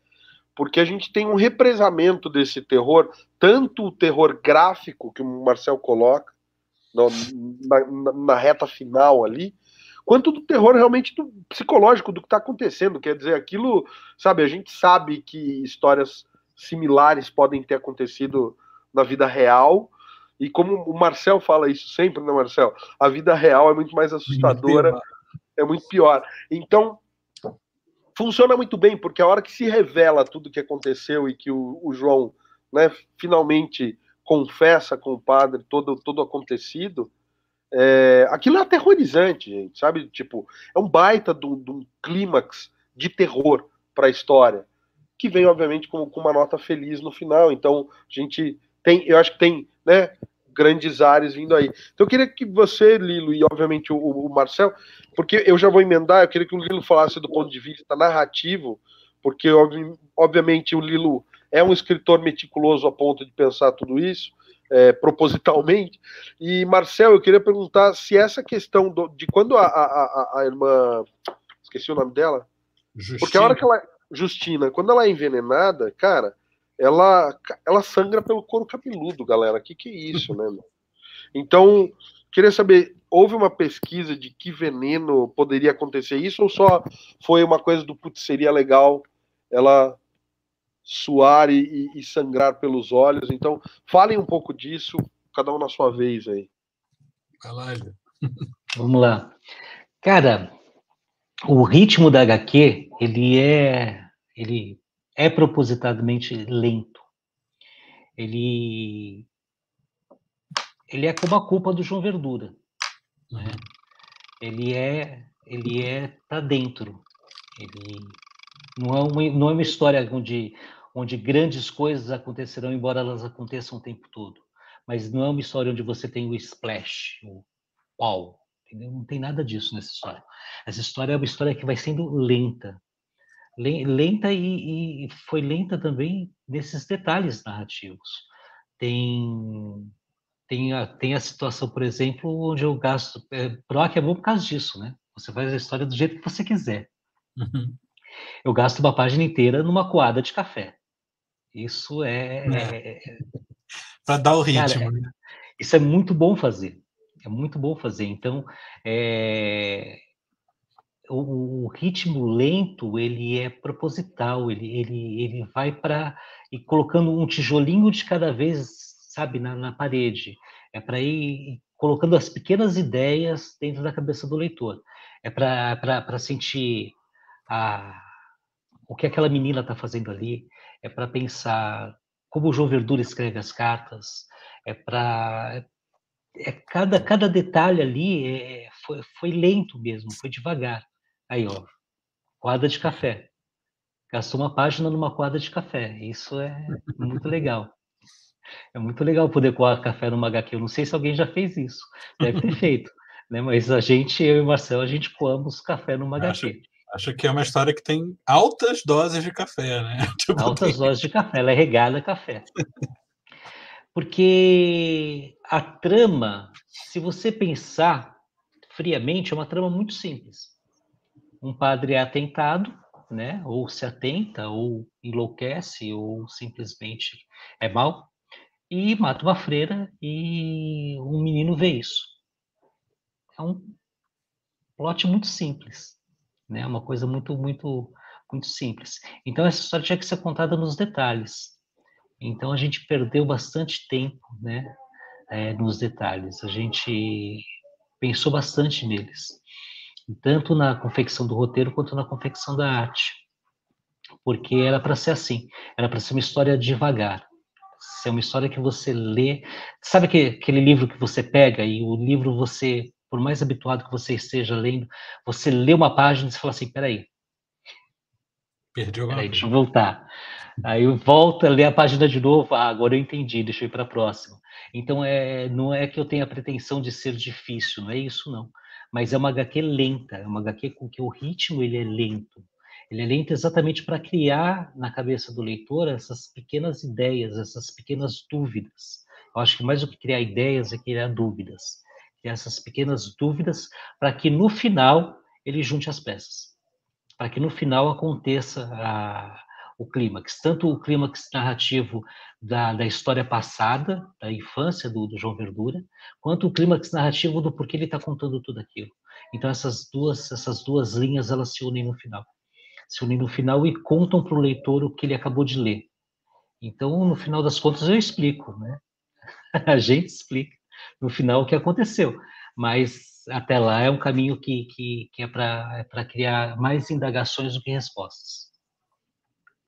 porque a gente tem um represamento desse terror, tanto o terror gráfico que o Marcel coloca no, na, na, reta final ali, quanto do terror realmente do psicológico do que está acontecendo. Quer dizer, aquilo, sabe, a gente sabe que histórias similares podem ter acontecido na vida real. E como o Marcel fala isso sempre, né, Marcel? A vida real é muito mais assustadora, muito é muito pior. Então, funciona muito bem, porque a hora que se revela tudo o que aconteceu e que o, o João né, finalmente confessa com o padre todo todo acontecido, é, aquilo é aterrorizante, gente, sabe? Tipo, é um baita de um clímax de terror para a história, que vem, obviamente, com, com, uma nota feliz no final. Então, a gente tem, eu acho que tem, né, grandes áreas vindo aí. Então, eu queria que você, Lilo, e obviamente o, o Marcel, porque eu já vou emendar, eu queria que o Lilo falasse do ponto de vista narrativo, porque, obviamente, o Lilo é um escritor meticuloso a ponto de pensar tudo isso é, propositalmente. E, Marcel, eu queria perguntar se essa questão do, de quando a, a, a, irmã. Esqueci o nome dela. Justina. Porque a hora que ela. Justina, quando ela é envenenada, cara, ela, ela sangra pelo couro cabeludo, galera. Que que é isso, né? Então, queria saber, houve uma pesquisa de que veneno poderia acontecer isso ou só foi uma coisa do putz, seria legal ela suar e, e, sangrar pelos olhos. Então, falem um pouco disso, cada um na sua vez aí. Vamos lá. Cara, o ritmo da HQ, ele é, ele é propositadamente lento. Ele, ele é como a culpa do João Verdura. Né? Ele é, ele é tá dentro. Ele não é uma, não é uma história onde onde grandes coisas acontecerão, embora elas aconteçam o tempo todo. Mas não é uma história onde você tem o splash, o pau. Entendeu? Não tem nada disso nessa história. Essa história é uma história que vai sendo lenta. Lenta e, e foi lenta também nesses detalhes narrativos. Tem tem a, tem a situação, por exemplo, onde eu gasto. É, PROC é bom por causa disso, né? Você faz a história do jeito que você quiser. Uhum. Eu gasto uma página inteira numa coada de café. Isso é. é. é Para dar o ritmo. Cara, né? Isso é muito bom fazer. É muito bom fazer. Então, é, o, o, ritmo lento ele é proposital. Ele, ele, ele vai para e colocando um tijolinho de cada vez, sabe, na, na parede. É para ir colocando as pequenas ideias dentro da cabeça do leitor. É para sentir a, o que aquela menina está fazendo ali, é para pensar como o João Verdura escreve as cartas, é para é, cada, cada detalhe ali é, foi, foi lento mesmo, foi devagar. Aí, ó, quadra de café. Gastou uma página numa quadra de café. Isso é muito legal. É muito legal poder coar café numa HQ. Eu não sei se alguém já fez isso. Deve ter feito. Né? Mas a gente, eu e o Marcelo, a gente coamos café numa HQ. Acho que é uma história que tem altas doses de café, né? Tipo, altas tem... doses de café, ela é regada a café. Porque a trama, se você pensar friamente, é uma trama muito simples. Um padre é atentado, né? Ou se atenta, ou enlouquece, ou simplesmente é mal, e mata uma freira e um menino vê isso. É um plot muito simples né? Uma coisa muito, muito, muito simples. Então essa história tinha que ser contada nos detalhes. Então a gente perdeu bastante tempo, né? É, nos detalhes. A gente pensou bastante neles, tanto na confecção do roteiro quanto na confecção da arte, porque era para ser assim. Era para ser uma história devagar. Ser uma história que você lê. Sabe aquele livro que você pega e o livro você por mais habituado que você esteja lendo, você lê uma página e você fala assim, peraí. Perdi alguma peraí, deixa eu voltar. Aí volta, lê a página de novo, ah, agora eu entendi, deixa eu ir para a próxima. Então, é, não é que eu tenha a pretensão de ser difícil, não é isso não. mas é uma HQ lenta, é uma HQ com que o ritmo ele é lento. Ele é lento exatamente para criar na cabeça do leitor essas pequenas ideias, essas pequenas dúvidas. Eu acho que mais do que criar ideias é criar dúvidas. Essas pequenas dúvidas para que no final ele junte as peças. Para que no final aconteça a, o clímax, tanto o clímax narrativo da, da história passada, da infância do, do João Verdura, quanto o clímax narrativo do porquê ele está contando tudo aquilo. Então essas duas, essas duas linhas elas se unem no final, se unem no final e contam para o leitor o que ele acabou de ler. Então no final das contas eu explico, né? A gente explica no final o que aconteceu, mas até lá é um caminho que, que, que é para é criar mais indagações do que respostas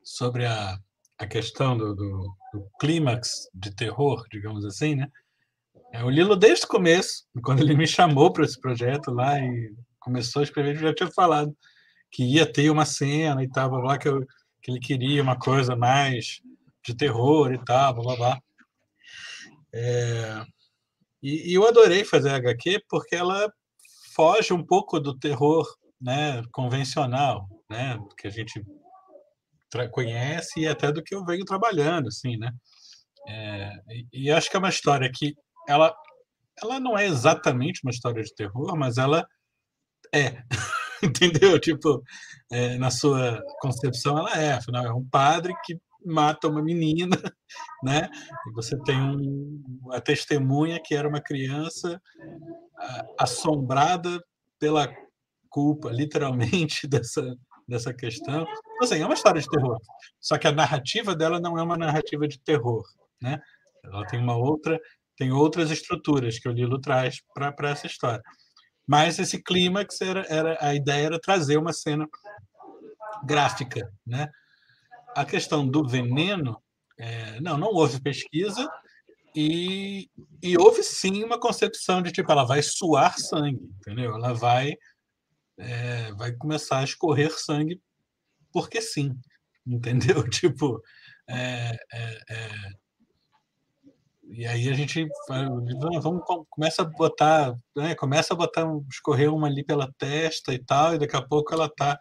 sobre a, a questão do, do, do clímax de terror, digamos assim, né? É, o Lilo, desde o começo, quando ele me chamou para esse projeto lá e começou a escrever, já tinha falado que ia ter uma cena e tal, lá que, eu, que ele queria uma coisa mais de terror e tal, blá, blá, blá. É, e, e, eu adorei fazer a HQ porque ela foge um pouco do terror né, convencional, né, que a gente conhece e até do que eu venho trabalhando, assim, né? É, e, e, acho que é uma história que ela, ela não é exatamente uma história de terror, mas ela é, entendeu? Tipo, é, na sua concepção ela é, afinal é um padre que mata uma menina, né? E você tem um, a testemunha que era uma criança assombrada pela culpa, literalmente, dessa dessa questão. Então, assim, é uma história de terror. Só que a narrativa dela não é uma narrativa de terror, né? Ela tem uma outra, tem outras estruturas que o Lilo traz para essa história. Mas esse clímax era, era a ideia era trazer uma cena gráfica, né? A questão do veneno, é, não, não houve pesquisa e, e houve sim uma concepção de tipo ela vai suar sangue, entendeu? Ela vai é, vai começar a escorrer sangue porque sim, entendeu? Tipo, é, é, é, e aí a gente vamos, começa a botar, né, começa a botar, escorrer uma ali pela testa e tal, e daqui a pouco ela está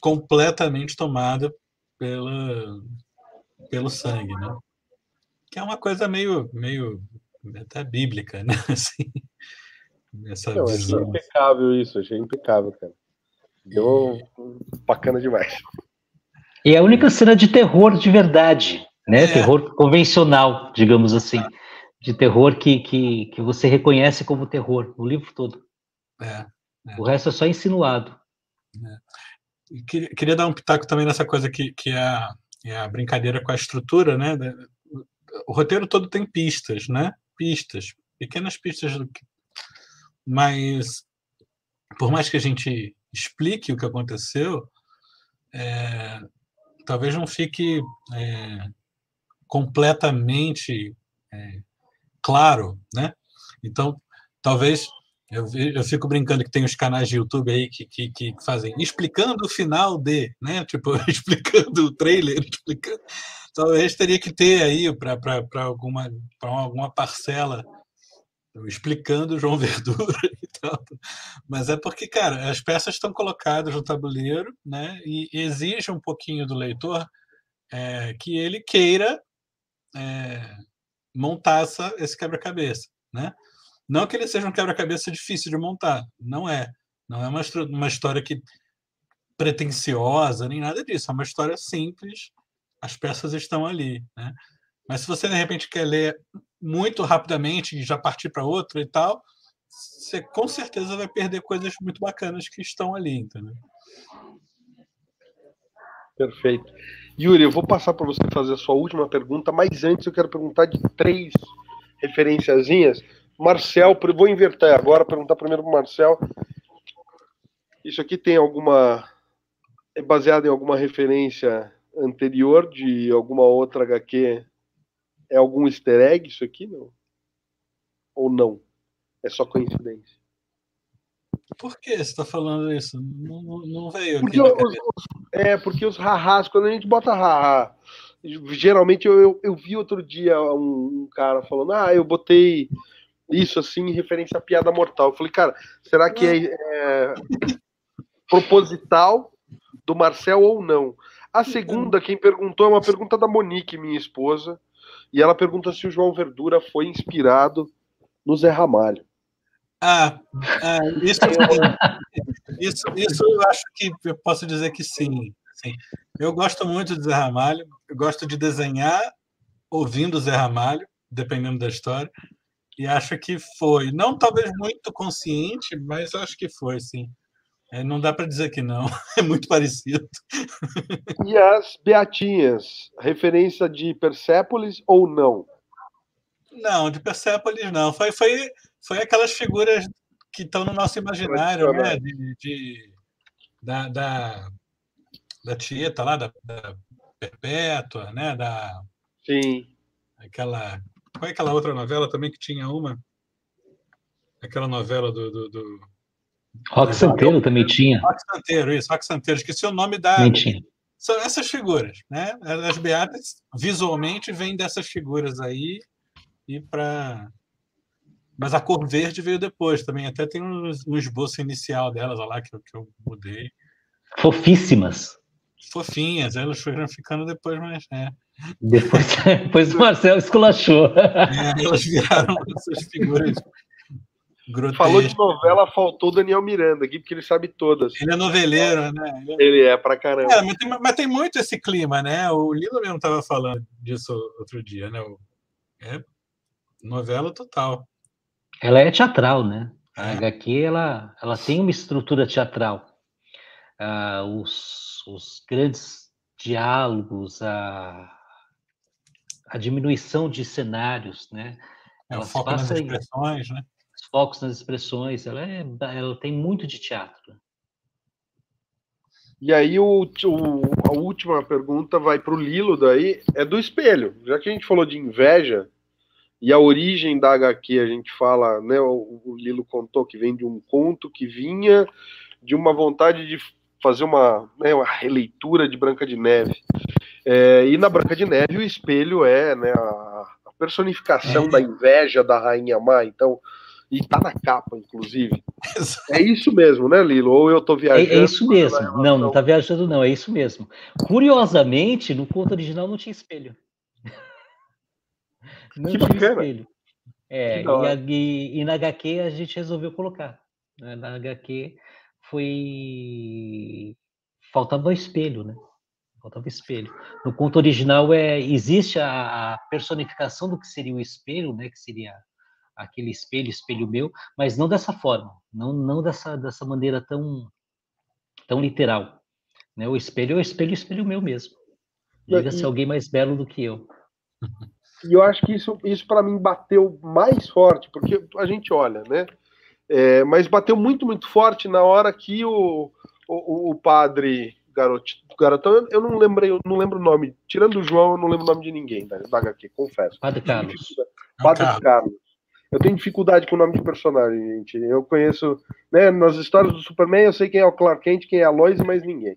completamente tomada pela, pelo sangue, né? Que é uma coisa meio, meio até bíblica, né? Assim, essa Não, visão. Achei impecável isso, achei impecável, cara. Deu bacana demais. E é a única cena de terror de verdade, né? É. Terror convencional, digamos assim. De terror que, que, que você reconhece como terror, o livro todo. É, é. O resto é só insinuado. É. Queria, dar um pitaco também nessa coisa que, que é, a, é a brincadeira com a estrutura, né? O roteiro todo tem pistas, né? Pistas, pequenas pistas do que mas, por mais que a gente explique o que aconteceu, é, talvez não fique é, completamente é, claro, né? Então, talvez eu, eu fico brincando que tem os canais de YouTube aí que, que, que fazem explicando o final de, né? Tipo, explicando o trailer, explicando. Talvez teria que ter aí para alguma, alguma parcela explicando João Verdura e tal. Mas é porque, cara, as peças estão colocadas no tabuleiro, né? E exige um pouquinho do leitor é, que ele queira é, montar essa, esse quebra-cabeça, né? Não que ele seja um quebra-cabeça difícil de montar, não é. Não é uma, uma história que pretensiosa nem nada disso. É uma história simples. As peças estão ali, né? Mas se você de repente quer ler muito rapidamente e já partir para outro e tal, você com certeza vai perder coisas muito bacanas que estão ali, entendeu? Perfeito. Yuri, eu vou passar para você fazer a sua última pergunta, mas antes eu quero perguntar de três referenciazinhas. Marcel, vou inverter agora, perguntar primeiro para o Marcel. Isso aqui tem alguma. É baseado em alguma referência anterior de alguma outra HQ é algum easter egg isso aqui, não? Ou não? É só coincidência? Por que você está falando isso? Não, não veio porque os, É, porque os rahás, quando a gente bota haha, geralmente eu, eu, eu vi outro dia um, um, cara falando, ah, eu botei isso assim em referência à piada mortal. Eu falei, cara, será que é, é proposital do Marcel ou não? A segunda, quem perguntou, é uma pergunta da Monique, minha esposa, e ela pergunta se o João Verdura foi inspirado no Zé Ramalho. Ah, ah isso, isso, isso eu acho que eu posso dizer que sim. sim. Eu gosto muito de Zé Ramalho, eu gosto de desenhar ouvindo Zé Ramalho, dependendo da história, e acho que foi. Não talvez muito consciente, mas acho que foi, sim. É, não dá para dizer que não, é muito parecido. E as Beatinhas, referência de Persépolis ou não? Não, de Persépolis não. Foi, foi, foi aquelas figuras que estão no nosso imaginário, né? De, de, da, da, da Tieta lá, da, da Perpétua, né? Da, Sim. Aquela. Qual é aquela outra novela também que tinha uma? Aquela novela do. do, do... Rock Santeiro também tinha. Rock Santeiro, isso, Rock Santeiro. Esqueci o nome da. Também tinha. São essas figuras, né? As beatas visualmente vêm dessas figuras aí e para mas a cor verde veio depois também. Até tem um, um esboço inicial delas lá que eu, que eu mudei. Fofíssimas. Fofinhas, elas foram ficando depois, mas é. Depois, depois o Marcelo esculachou. É, elas viraram essas figuras grotescas. Falou de novela, faltou Daniel Miranda aqui, porque ele sabe todas. Ele é noveleiro, né? Ele é pra caramba. É, mas, tem, mas, tem, muito esse clima, né? O Lilo mesmo estava falando disso outro dia, né? É novela total. Ela é teatral, né? A é. HQ ela, ela tem uma estrutura teatral. Ah, os, os grandes diálogos, a, a diminuição de cenários, né? É, o foco nas expressões, né? Os focos nas expressões, ela, é, ela tem muito de teatro. E aí o, o, a última pergunta vai para o Lilo daí, é do espelho. Já que a gente falou de inveja, e a origem da HQ, a gente fala, né, o, o Lilo contou que vem de um conto que vinha de uma vontade de fazer uma, né, uma releitura de Branca de Neve. É, e na Branca de Neve o espelho é né, a, a personificação da inveja da Rainha Má, então, e tá na capa, inclusive. É isso mesmo, né, Lilo? Ou eu tô viajando? É, é isso mesmo. Não, não tá viajando, não, é isso mesmo. Curiosamente, no conto original não tinha espelho. Não que bacana. espelho. É, e, e, e, na HQ a gente resolveu colocar. Né? Na HQ foi. Faltava espelho, né? Faltava espelho. No conto original é existe a, a, personificação do que seria o espelho, né? Que seria aquele espelho, espelho meu, mas não dessa forma, não não dessa dessa maneira tão tão literal. Né? O espelho é o espelho, espelho meu mesmo. Diga-se alguém mais belo do que eu. E eu acho que isso, isso para mim bateu mais forte, porque a gente olha, né? É, mas bateu muito, muito forte na hora que o, o, o padre garoto, garotão, eu não lembrei, eu não lembro o nome. Tirando o João, eu não lembro o nome de ninguém da, da HQ, confesso. Padre Carlos. Padre Carlos. Carlos. Eu tenho dificuldade com o nome de personagem, gente. Eu conheço, né, nas histórias do Superman, eu sei quem é o Clark Kent, quem é a Lois, mas ninguém.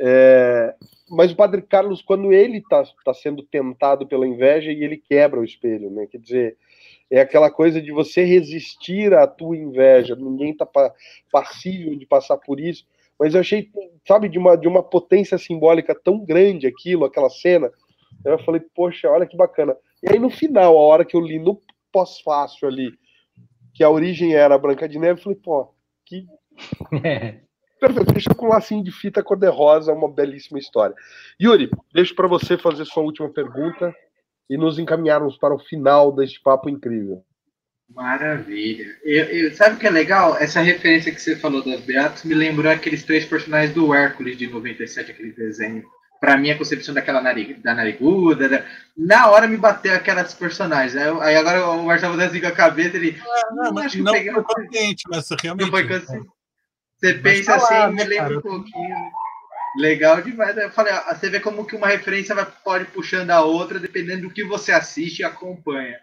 É, mas o Padre Carlos, quando ele está tá sendo tentado pela inveja e ele quebra o espelho, né? Quer dizer, é aquela coisa de você resistir à tua inveja, ninguém está pa passível de passar por isso. Mas eu achei, sabe, de uma, de uma potência simbólica tão grande aquilo, aquela cena. Eu falei, poxa, olha que bacana. E aí no final, a hora que eu li no pós-fácil ali, que a origem era a Branca de Neve, eu falei, pô, que. Perfeito, deixa com um lacinho de fita cor-de-rosa, uma belíssima história. Yuri, deixo para você fazer sua última pergunta e nos encaminharmos para o final deste papo incrível. Maravilha. Eu, eu, sabe o que é legal? Essa referência que você falou das Beatos me lembrou aqueles três personagens do Hércules de 97, aquele desenho. Para mim, a concepção daquela da nariguda, da... na hora me bateu aquelas personagens. Aí, aí agora o Marcelo desliga a cabeça ele. Ah, não, não, acho que não peguei... foi consciente, mas realmente. Não foi consciente. Você pensa tá assim, me lembra cara. um pouquinho. Legal demais. Eu falei, você vê como que uma referência vai, pode puxando a outra, dependendo do que você assiste e acompanha.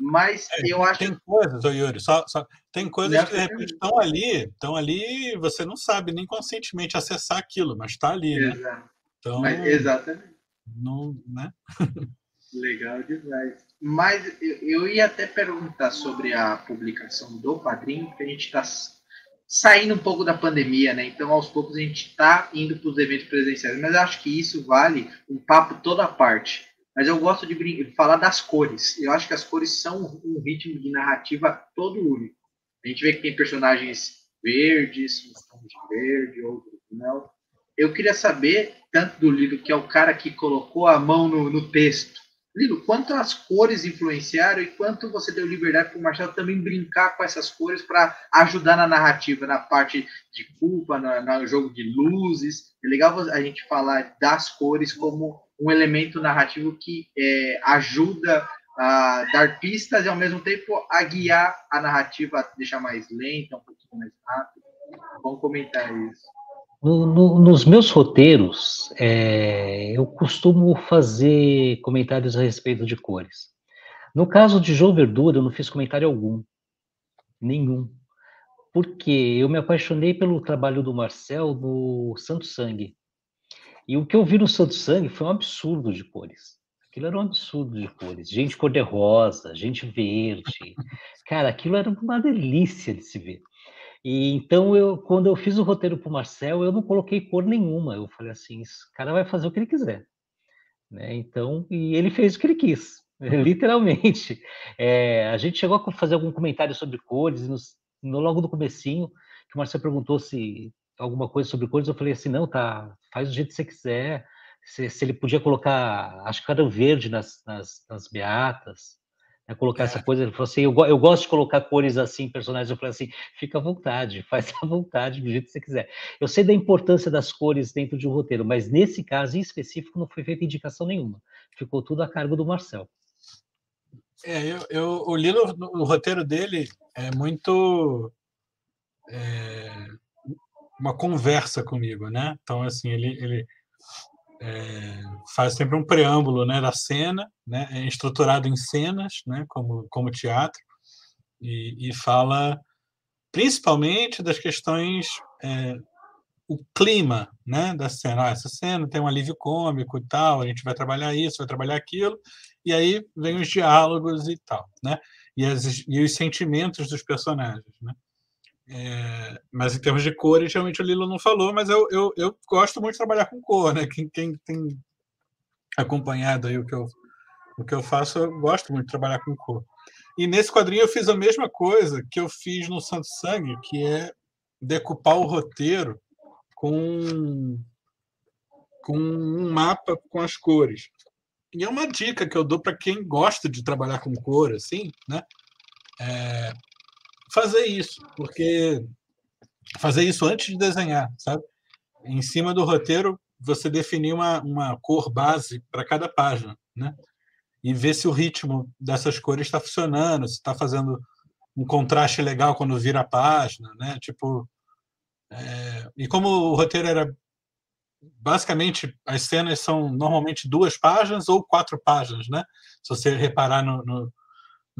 Mas é, eu acho. Tem coisas, ô Yuri, só, só, tem coisas que de repente estão ali, estão ali, você não sabe nem conscientemente acessar aquilo, mas está ali, né? Então, mas, exatamente. Não, né? Legal demais. Mas eu ia até perguntar sobre a publicação do quadrinho, porque a gente está saindo um pouco da pandemia, né? Então, aos poucos, a gente está indo para os eventos presenciais. Mas acho que isso vale um papo toda a parte. Mas eu gosto de falar das cores. Eu acho que as cores são um ritmo de narrativa todo único. A gente vê que tem personagens verdes, tons de verde, outros não. Eu queria saber, tanto do Lilo, que é o cara que colocou a mão no, no texto, Lilo, quanto as cores influenciaram e quanto você deu liberdade para o Marcelo também brincar com essas cores para ajudar na narrativa, na parte de culpa, no, no, jogo de luzes. É legal a gente falar das cores como um elemento narrativo que é, ajuda a dar pistas e ao mesmo tempo a guiar a narrativa, a deixar mais lenta, um pouquinho mais rápido. Vamos comentar isso. No, no, nos meus roteiros, é, eu costumo fazer comentários a respeito de cores. No caso de João Verdura, eu não fiz comentário algum. Nenhum. Porque eu me apaixonei pelo trabalho do Marcel no Santo Sangue. E o que eu vi no Santo Sangue foi um absurdo de cores. Aquilo era um absurdo de cores. Gente cor-de-rosa, gente verde. Cara, aquilo era uma delícia de se ver. E então eu, quando eu fiz o roteiro para o Marcel, eu não coloquei cor nenhuma. Eu falei assim, esse cara vai fazer o que ele quiser, né? Então, e ele fez o que ele quis, literalmente. É, a gente chegou a fazer algum comentário sobre cores no, no, logo no comecinho, que o Marcel perguntou se alguma coisa sobre cores, eu falei assim, não, tá, faz do jeito que você quiser. Se, se ele podia colocar, acho que era verde nas, nas, nas beatas, né, colocar é. essa coisa. Ele falou assim: eu, eu gosto de colocar cores assim, personagens. Eu falei assim: fica à vontade, faz à vontade, do jeito que você quiser. Eu sei da importância das cores dentro de um roteiro, mas nesse caso em específico não foi feita indicação nenhuma. Ficou tudo a cargo do Marcel. É, eu, eu o Lilo, o roteiro dele é muito. É, uma conversa comigo, né? Então, assim, ele, ele é, faz sempre um preâmbulo né, da cena, né, é estruturado em cenas, né, como, como teatro, e, e fala principalmente das questões, é, o clima né, da cena. Ah, essa cena tem um alívio cômico e tal, a gente vai trabalhar isso, vai trabalhar aquilo, e aí vem os diálogos e tal, né? E, as, e os sentimentos dos personagens, né? É, mas em termos de cores, realmente o Lilo não falou, mas eu, eu, eu gosto muito de trabalhar com cor, né? Quem, quem tem acompanhado aí o que, eu, o que eu faço, eu gosto muito de trabalhar com cor. E nesse quadrinho eu fiz a mesma coisa que eu fiz no Santo Sangue, que é decupar o roteiro com, com um mapa com as cores. E é uma dica que eu dou para quem gosta de trabalhar com cor, assim, né? É, fazer isso, porque fazer isso antes de desenhar, sabe? Em cima do roteiro, você definir uma, uma cor base para cada página, né? E ver se o ritmo dessas cores está funcionando, se está fazendo um contraste legal quando vira a página, né? Tipo, é... e como o roteiro era basicamente as cenas são normalmente duas páginas ou quatro páginas, né? Se você reparar no, no,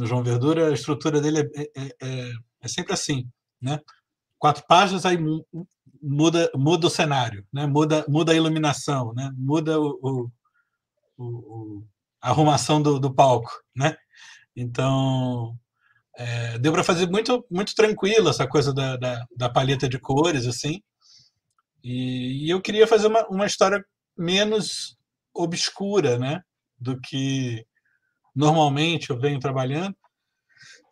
no João Verdura, a estrutura dele é, é, é, é sempre assim, né? Quatro páginas, aí muda, muda o cenário, né? muda, muda a iluminação, né? muda o, o, o a arrumação do, do, palco. Né? Então, é, deu para fazer muito, muito tranquilo essa coisa da, da, da paleta de cores, assim. E, e, eu queria fazer uma, uma história menos obscura né? do que normalmente eu venho trabalhando.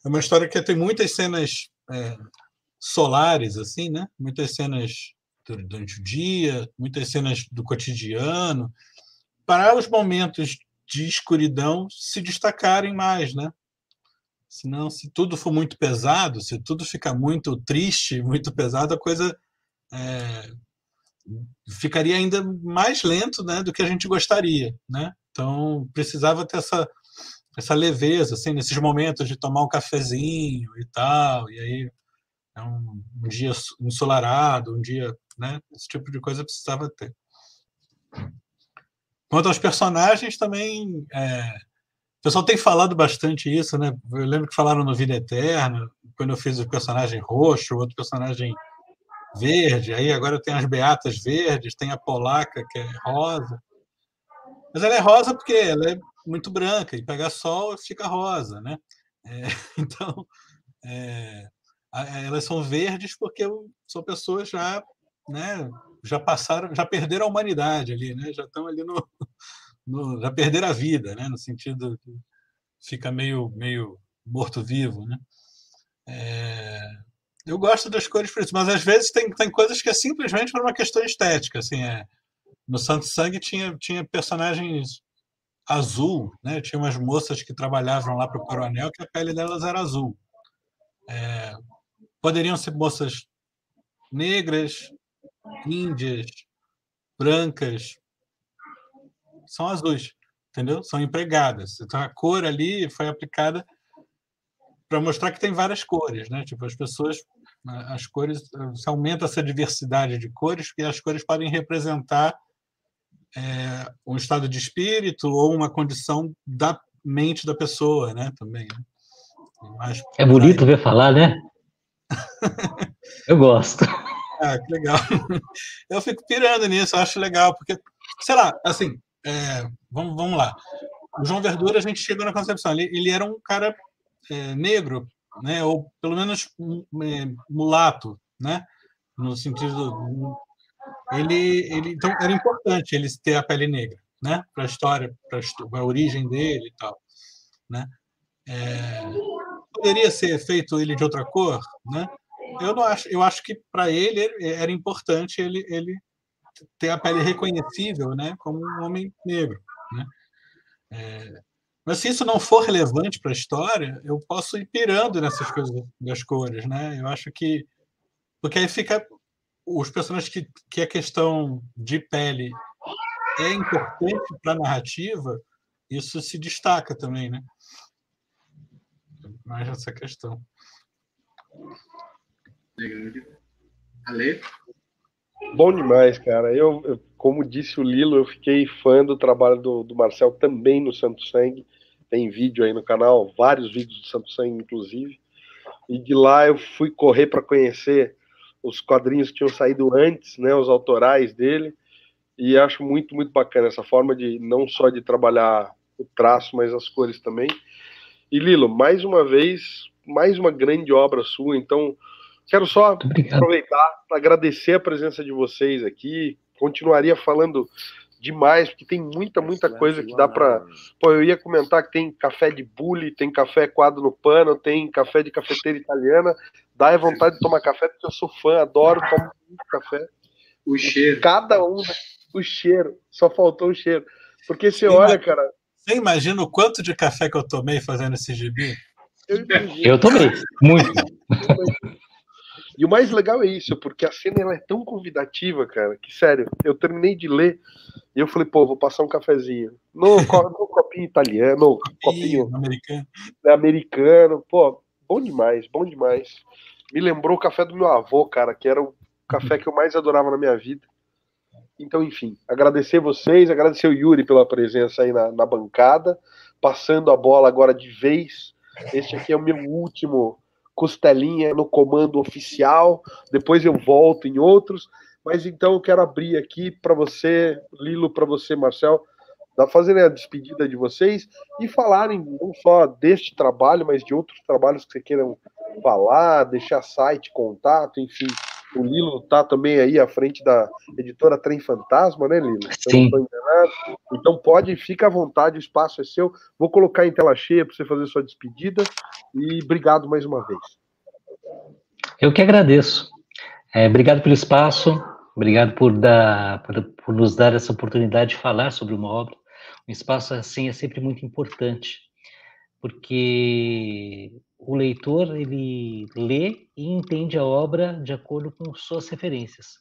É uma história que tem muitas cenas é, solares, assim, né? Muitas cenas durante o dia, muitas cenas do cotidiano, para os momentos de escuridão se destacarem mais, né? Senão, se tudo for muito pesado, se tudo ficar muito triste, muito pesado, a coisa é, ficaria ainda mais lento né, do que a gente gostaria. Né? Então, precisava ter essa essa leveza, assim, nesses momentos de tomar um cafezinho e tal, e aí é um, um dia ensolarado, um dia, né, esse tipo de coisa precisava ter. Quanto aos personagens, também, é, o pessoal tem falado bastante isso, né, eu lembro que falaram no Vida Eterna, quando eu fiz o personagem roxo, outro personagem verde, aí agora tem as beatas verdes, tem a polaca que é rosa, mas ela é rosa porque ela é muito branca e pega sol fica rosa, né? É, então, é, elas são verdes porque são pessoas já, né, já passaram, já perderam a humanidade ali, né? Já estão ali no, no já perderam a vida, né? No sentido que fica meio meio morto vivo, né? É, eu gosto das cores isso, mas às vezes tem, tem coisas que é simplesmente por uma questão estética, assim, é, no Santo Sangue tinha, tinha personagens azul, né? Tinha umas moças que trabalhavam lá para o coronel que a pele delas era azul. É, poderiam ser moças negras, índias, brancas, são azuis, entendeu? São empregadas. Então a cor ali foi aplicada para mostrar que tem várias cores, né? Tipo as pessoas, as cores, se aumenta essa diversidade de cores, porque as cores podem representar é, um estado de espírito ou uma condição da mente da pessoa, né? Também. Né? Mas, é bonito ver falar, né? Eu gosto. Ah, que legal. Eu fico pirando nisso, acho legal, porque, sei lá, assim, é, vamos, vamos lá. O João Verdura, a gente chegou na concepção, ele, ele era um cara é, negro, né, ou pelo menos é, mulato, né, no sentido. Ele, ele, então, era importante ele ter a pele negra, né, para a história, para a origem dele e tal, né. É, poderia ser feito ele de outra cor, né? Eu não acho, eu acho que para ele era importante ele, ele ter a pele reconhecível, né, como um homem negro, né? É, mas se isso não for relevante para a história, eu posso ir pirando nessas coisas das cores, né? Eu acho que porque aí fica os personagens que, que a questão de pele é importante para a narrativa, isso se destaca também, né? Mais essa questão. Ale? Bom demais, cara. Eu, eu, como disse o Lilo, eu fiquei fã do trabalho do, do Marcel também no Santo Sangue. Tem vídeo aí no canal, vários vídeos do Santo Sangue, inclusive. E de lá eu fui correr para conhecer os quadrinhos que tinham saído antes, né, os autorais dele. E acho muito, muito bacana essa forma de não só de trabalhar o traço, mas as cores também. E Lilo, mais uma vez, mais uma grande obra sua. Então, Quero só aproveitar para agradecer a presença de vocês aqui. Continuaria falando demais, porque tem muita, muita coisa que dá para. Pô, eu ia comentar que tem café de bully, tem café quadro no pano, tem café de cafeteira italiana. Dá vontade de tomar café, porque eu sou fã, adoro, tomo muito café. O cheiro. Cada um, o cheiro. Só faltou o cheiro. Porque você olha, cara. Você imagina o quanto de café que eu tomei fazendo esse gibi? Eu, eu tomei, muito. E o mais legal é isso, porque a cena ela é tão convidativa, cara, que sério, eu terminei de ler e eu falei, pô, vou passar um cafezinho. No, no copinho italiano, no copinho americano. americano. Pô, bom demais, bom demais. Me lembrou o café do meu avô, cara, que era o café que eu mais adorava na minha vida. Então, enfim, agradecer vocês, agradecer o Yuri pela presença aí na, na bancada, passando a bola agora de vez. Este aqui é o meu último Costelinha no comando oficial, depois eu volto em outros, mas então eu quero abrir aqui para você, Lilo, para você, Marcel, fazerem a despedida de vocês e falarem não só deste trabalho, mas de outros trabalhos que você queiram falar, deixar site, contato, enfim. O Lilo tá também aí à frente da editora Trem Fantasma, né, Lilo? Sim. Então pode, fica à vontade, o espaço é seu. Vou colocar em tela cheia para você fazer sua despedida. E obrigado mais uma vez. Eu que agradeço. É, obrigado pelo espaço, obrigado por, dar, por, por nos dar essa oportunidade de falar sobre uma obra. Um espaço assim é sempre muito importante, porque o leitor ele lê e entende a obra de acordo com suas referências.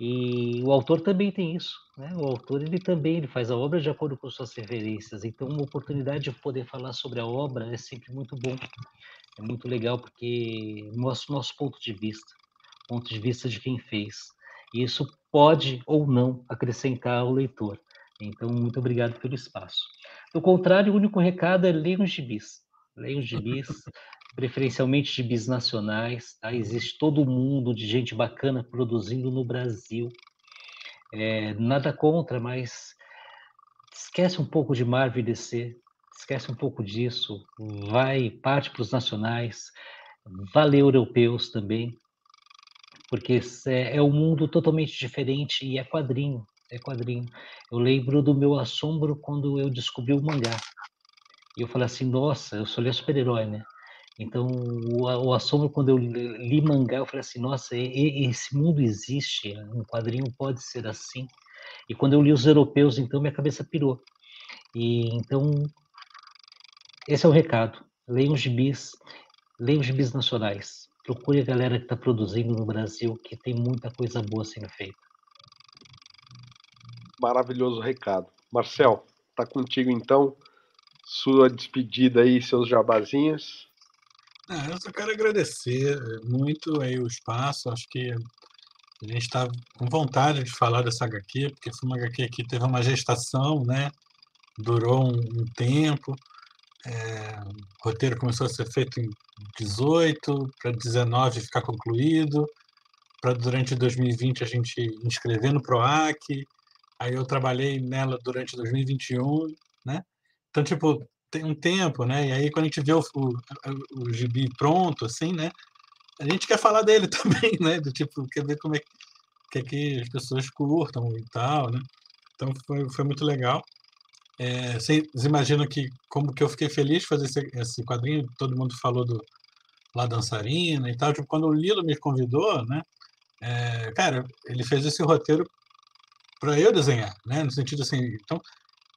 E o autor também tem isso, né? O autor ele também ele faz a obra de acordo com suas referências. Então, uma oportunidade de poder falar sobre a obra é sempre muito bom. É muito legal porque mostra o nosso ponto de vista, ponto de vista de quem fez. E isso pode ou não acrescentar ao leitor. Então, muito obrigado pelo espaço. Do contrário, o único recado é leiam os gibis. Leiam os gibis, preferencialmente de bis nacionais, tá? Existe todo mundo de gente bacana produzindo no Brasil. É, nada contra, mas esquece um pouco de Marvel e DC, esquece um pouco disso, vai, parte para os nacionais, vale europeus também, porque é, é um mundo totalmente diferente e é quadrinho, é quadrinho. Eu lembro do meu assombro quando eu descobri o mangá. E eu falei assim, nossa, eu sou super-herói, né? Então, o, o assombro, quando eu li mangá, eu falei assim, nossa, esse mundo existe, um quadrinho pode ser assim. E quando eu li os europeus, então, minha cabeça pirou. E então, esse é o recado. Leiam os gibis, leiam os gibis nacionais. Procure a galera que está produzindo no Brasil, que tem muita coisa boa sendo feita. Maravilhoso recado. Marcel, tá contigo então. Sua despedida aí, seus jabazinhos. Ah, eu só quero agradecer muito aí o espaço. Acho que a gente está com vontade de falar dessa HQ, porque foi uma HQ que teve uma gestação, né? Durou um, um tempo. É, o roteiro começou a ser feito em 18, para 19 ficar concluído, para durante 2020 a gente inscrever no PROAC, aí eu trabalhei nela durante 2021, né? Então, tipo, tem um tempo, né? E aí quando a gente vê o, o, o gibi pronto, assim, né? A gente quer falar dele também, né? Do tipo, quer ver como é que, é que as pessoas curtam e tal, né? Então foi, foi muito legal. É, vocês imaginam que como que eu fiquei feliz de fazer esse, esse quadrinho? Todo mundo falou do La Dançarina e tal. Tipo, quando o Lilo me convidou, né? É, cara, ele fez esse roteiro para eu desenhar, né? No sentido assim, então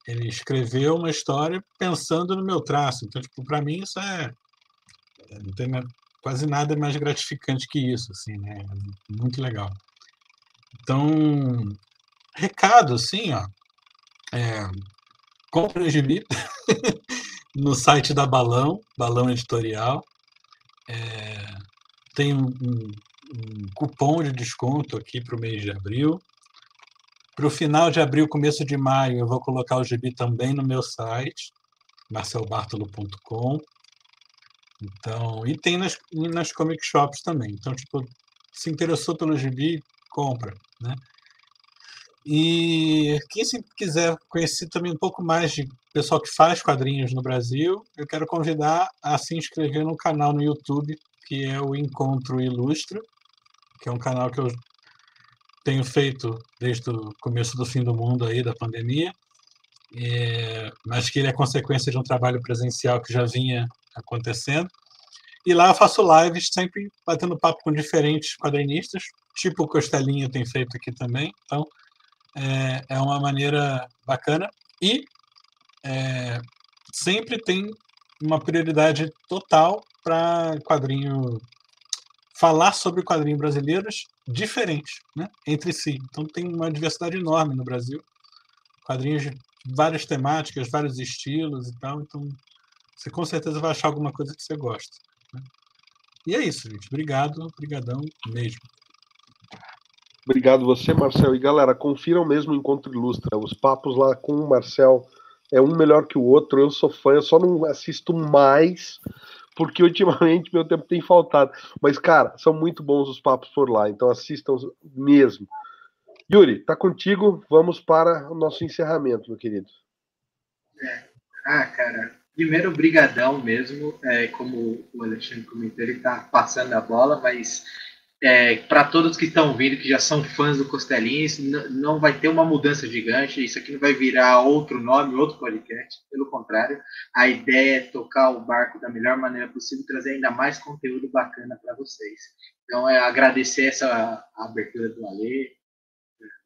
ele escreveu uma história pensando no meu traço. Então, tipo, para mim isso é, é não tem quase nada mais gratificante que isso, assim, né? É muito legal. Então, recado, assim, ó, é, compre o gibi no site da Balão, Balão Editorial. É, tem um, um, um, cupom de desconto aqui para o mês de abril. Para o final de abril, começo de maio, eu vou colocar o gibi também no meu site, marcelbartolo.com. Então, e tem nas, nas comic shops também. Então, tipo, se interessou pelo gibi, compra, né? E quem se quiser conhecer também um pouco mais de pessoal que faz quadrinhos no Brasil, eu quero convidar a se inscrever no canal no YouTube, que é o Encontro Ilustre, que é um canal que eu tenho feito desde o começo do fim do mundo aí da pandemia, é, mas que ele é consequência de um trabalho presencial que já vinha acontecendo. E lá eu faço lives sempre batendo papo com diferentes quadrinistas, tipo o Costelinha tem feito aqui também. Então, é, é uma maneira bacana e é, sempre tem uma prioridade total para quadrinho falar sobre quadrinhos brasileiros diferentes, né, entre si. Então tem uma diversidade enorme no Brasil, quadrinhos de várias temáticas, vários estilos e tal. Então você com certeza vai achar alguma coisa que você gosta. Né? E é isso, gente. Obrigado, obrigadão mesmo. Obrigado você, Marcel. E galera, confiram mesmo o Encontro Ilustra. Os papos lá com o Marcel é um melhor que o outro. Eu sou fã, eu só não assisto mais porque ultimamente meu tempo tem faltado. Mas, cara, são muito bons os papos por lá, então assistam mesmo. Yuri, tá contigo. Vamos para o nosso encerramento, meu querido. É. Ah, cara, primeiro, brigadão mesmo. É, como o Alexandre comentou, ele tá passando a bola, mas é, para todos que estão vindo, que já são fãs do Costelinhas, não vai ter uma mudança gigante. Isso aqui não vai virar outro nome, outro podcast. Pelo contrário, a ideia é tocar o barco da melhor maneira possível, trazer ainda mais conteúdo bacana para vocês. Então, é agradecer essa abertura do Alê.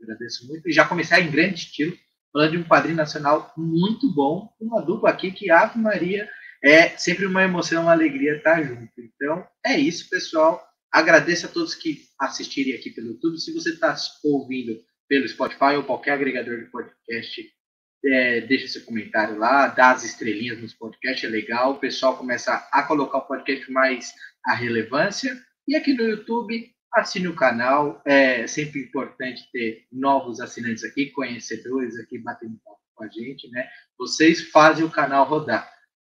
Agradeço muito. E já começar em grande estilo, falando de um quadrinho nacional muito bom, uma dupla aqui que, Ave Maria, é sempre uma emoção, uma alegria estar junto. Então, é isso, pessoal Agradeço a todos que assistirem aqui pelo YouTube. Se você está ouvindo pelo Spotify ou qualquer agregador de podcast, é, deixa seu comentário lá, dá as estrelinhas nos podcasts, é legal. O pessoal começa a colocar o podcast mais a relevância. E aqui no YouTube, assine o canal. É sempre importante ter novos assinantes aqui, conhecedores aqui batendo papo com a gente, né? Vocês fazem o canal rodar.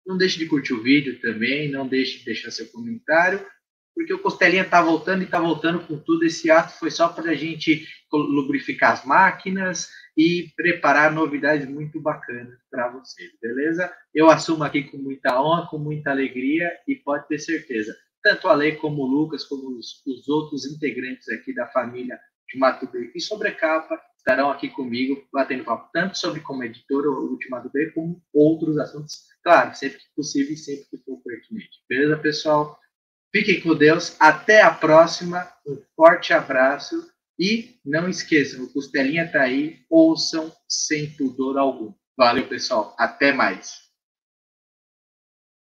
Não deixe de curtir o vídeo também, não deixe de deixar seu comentário porque o Costelinha está voltando e está voltando com tudo. Esse ato foi só para a gente lubrificar as máquinas, e preparar novidades muito bacanas para vocês, beleza? Eu assumo aqui com muita honra, com muita alegria e pode ter certeza, tanto a Lei como o Lucas, como os, os outros integrantes aqui da família de Mato B e Sobrecapa estarão aqui comigo batendo papo tanto sobre como editora o Ultimato B como outros assuntos, claro, sempre que possível e sempre que for pertinente. Beleza, pessoal? Fiquem com Deus, até a próxima, um forte abraço e não esqueçam, o Costelinha tá aí, ouçam sem pudor algum. Valeu, pessoal, até mais.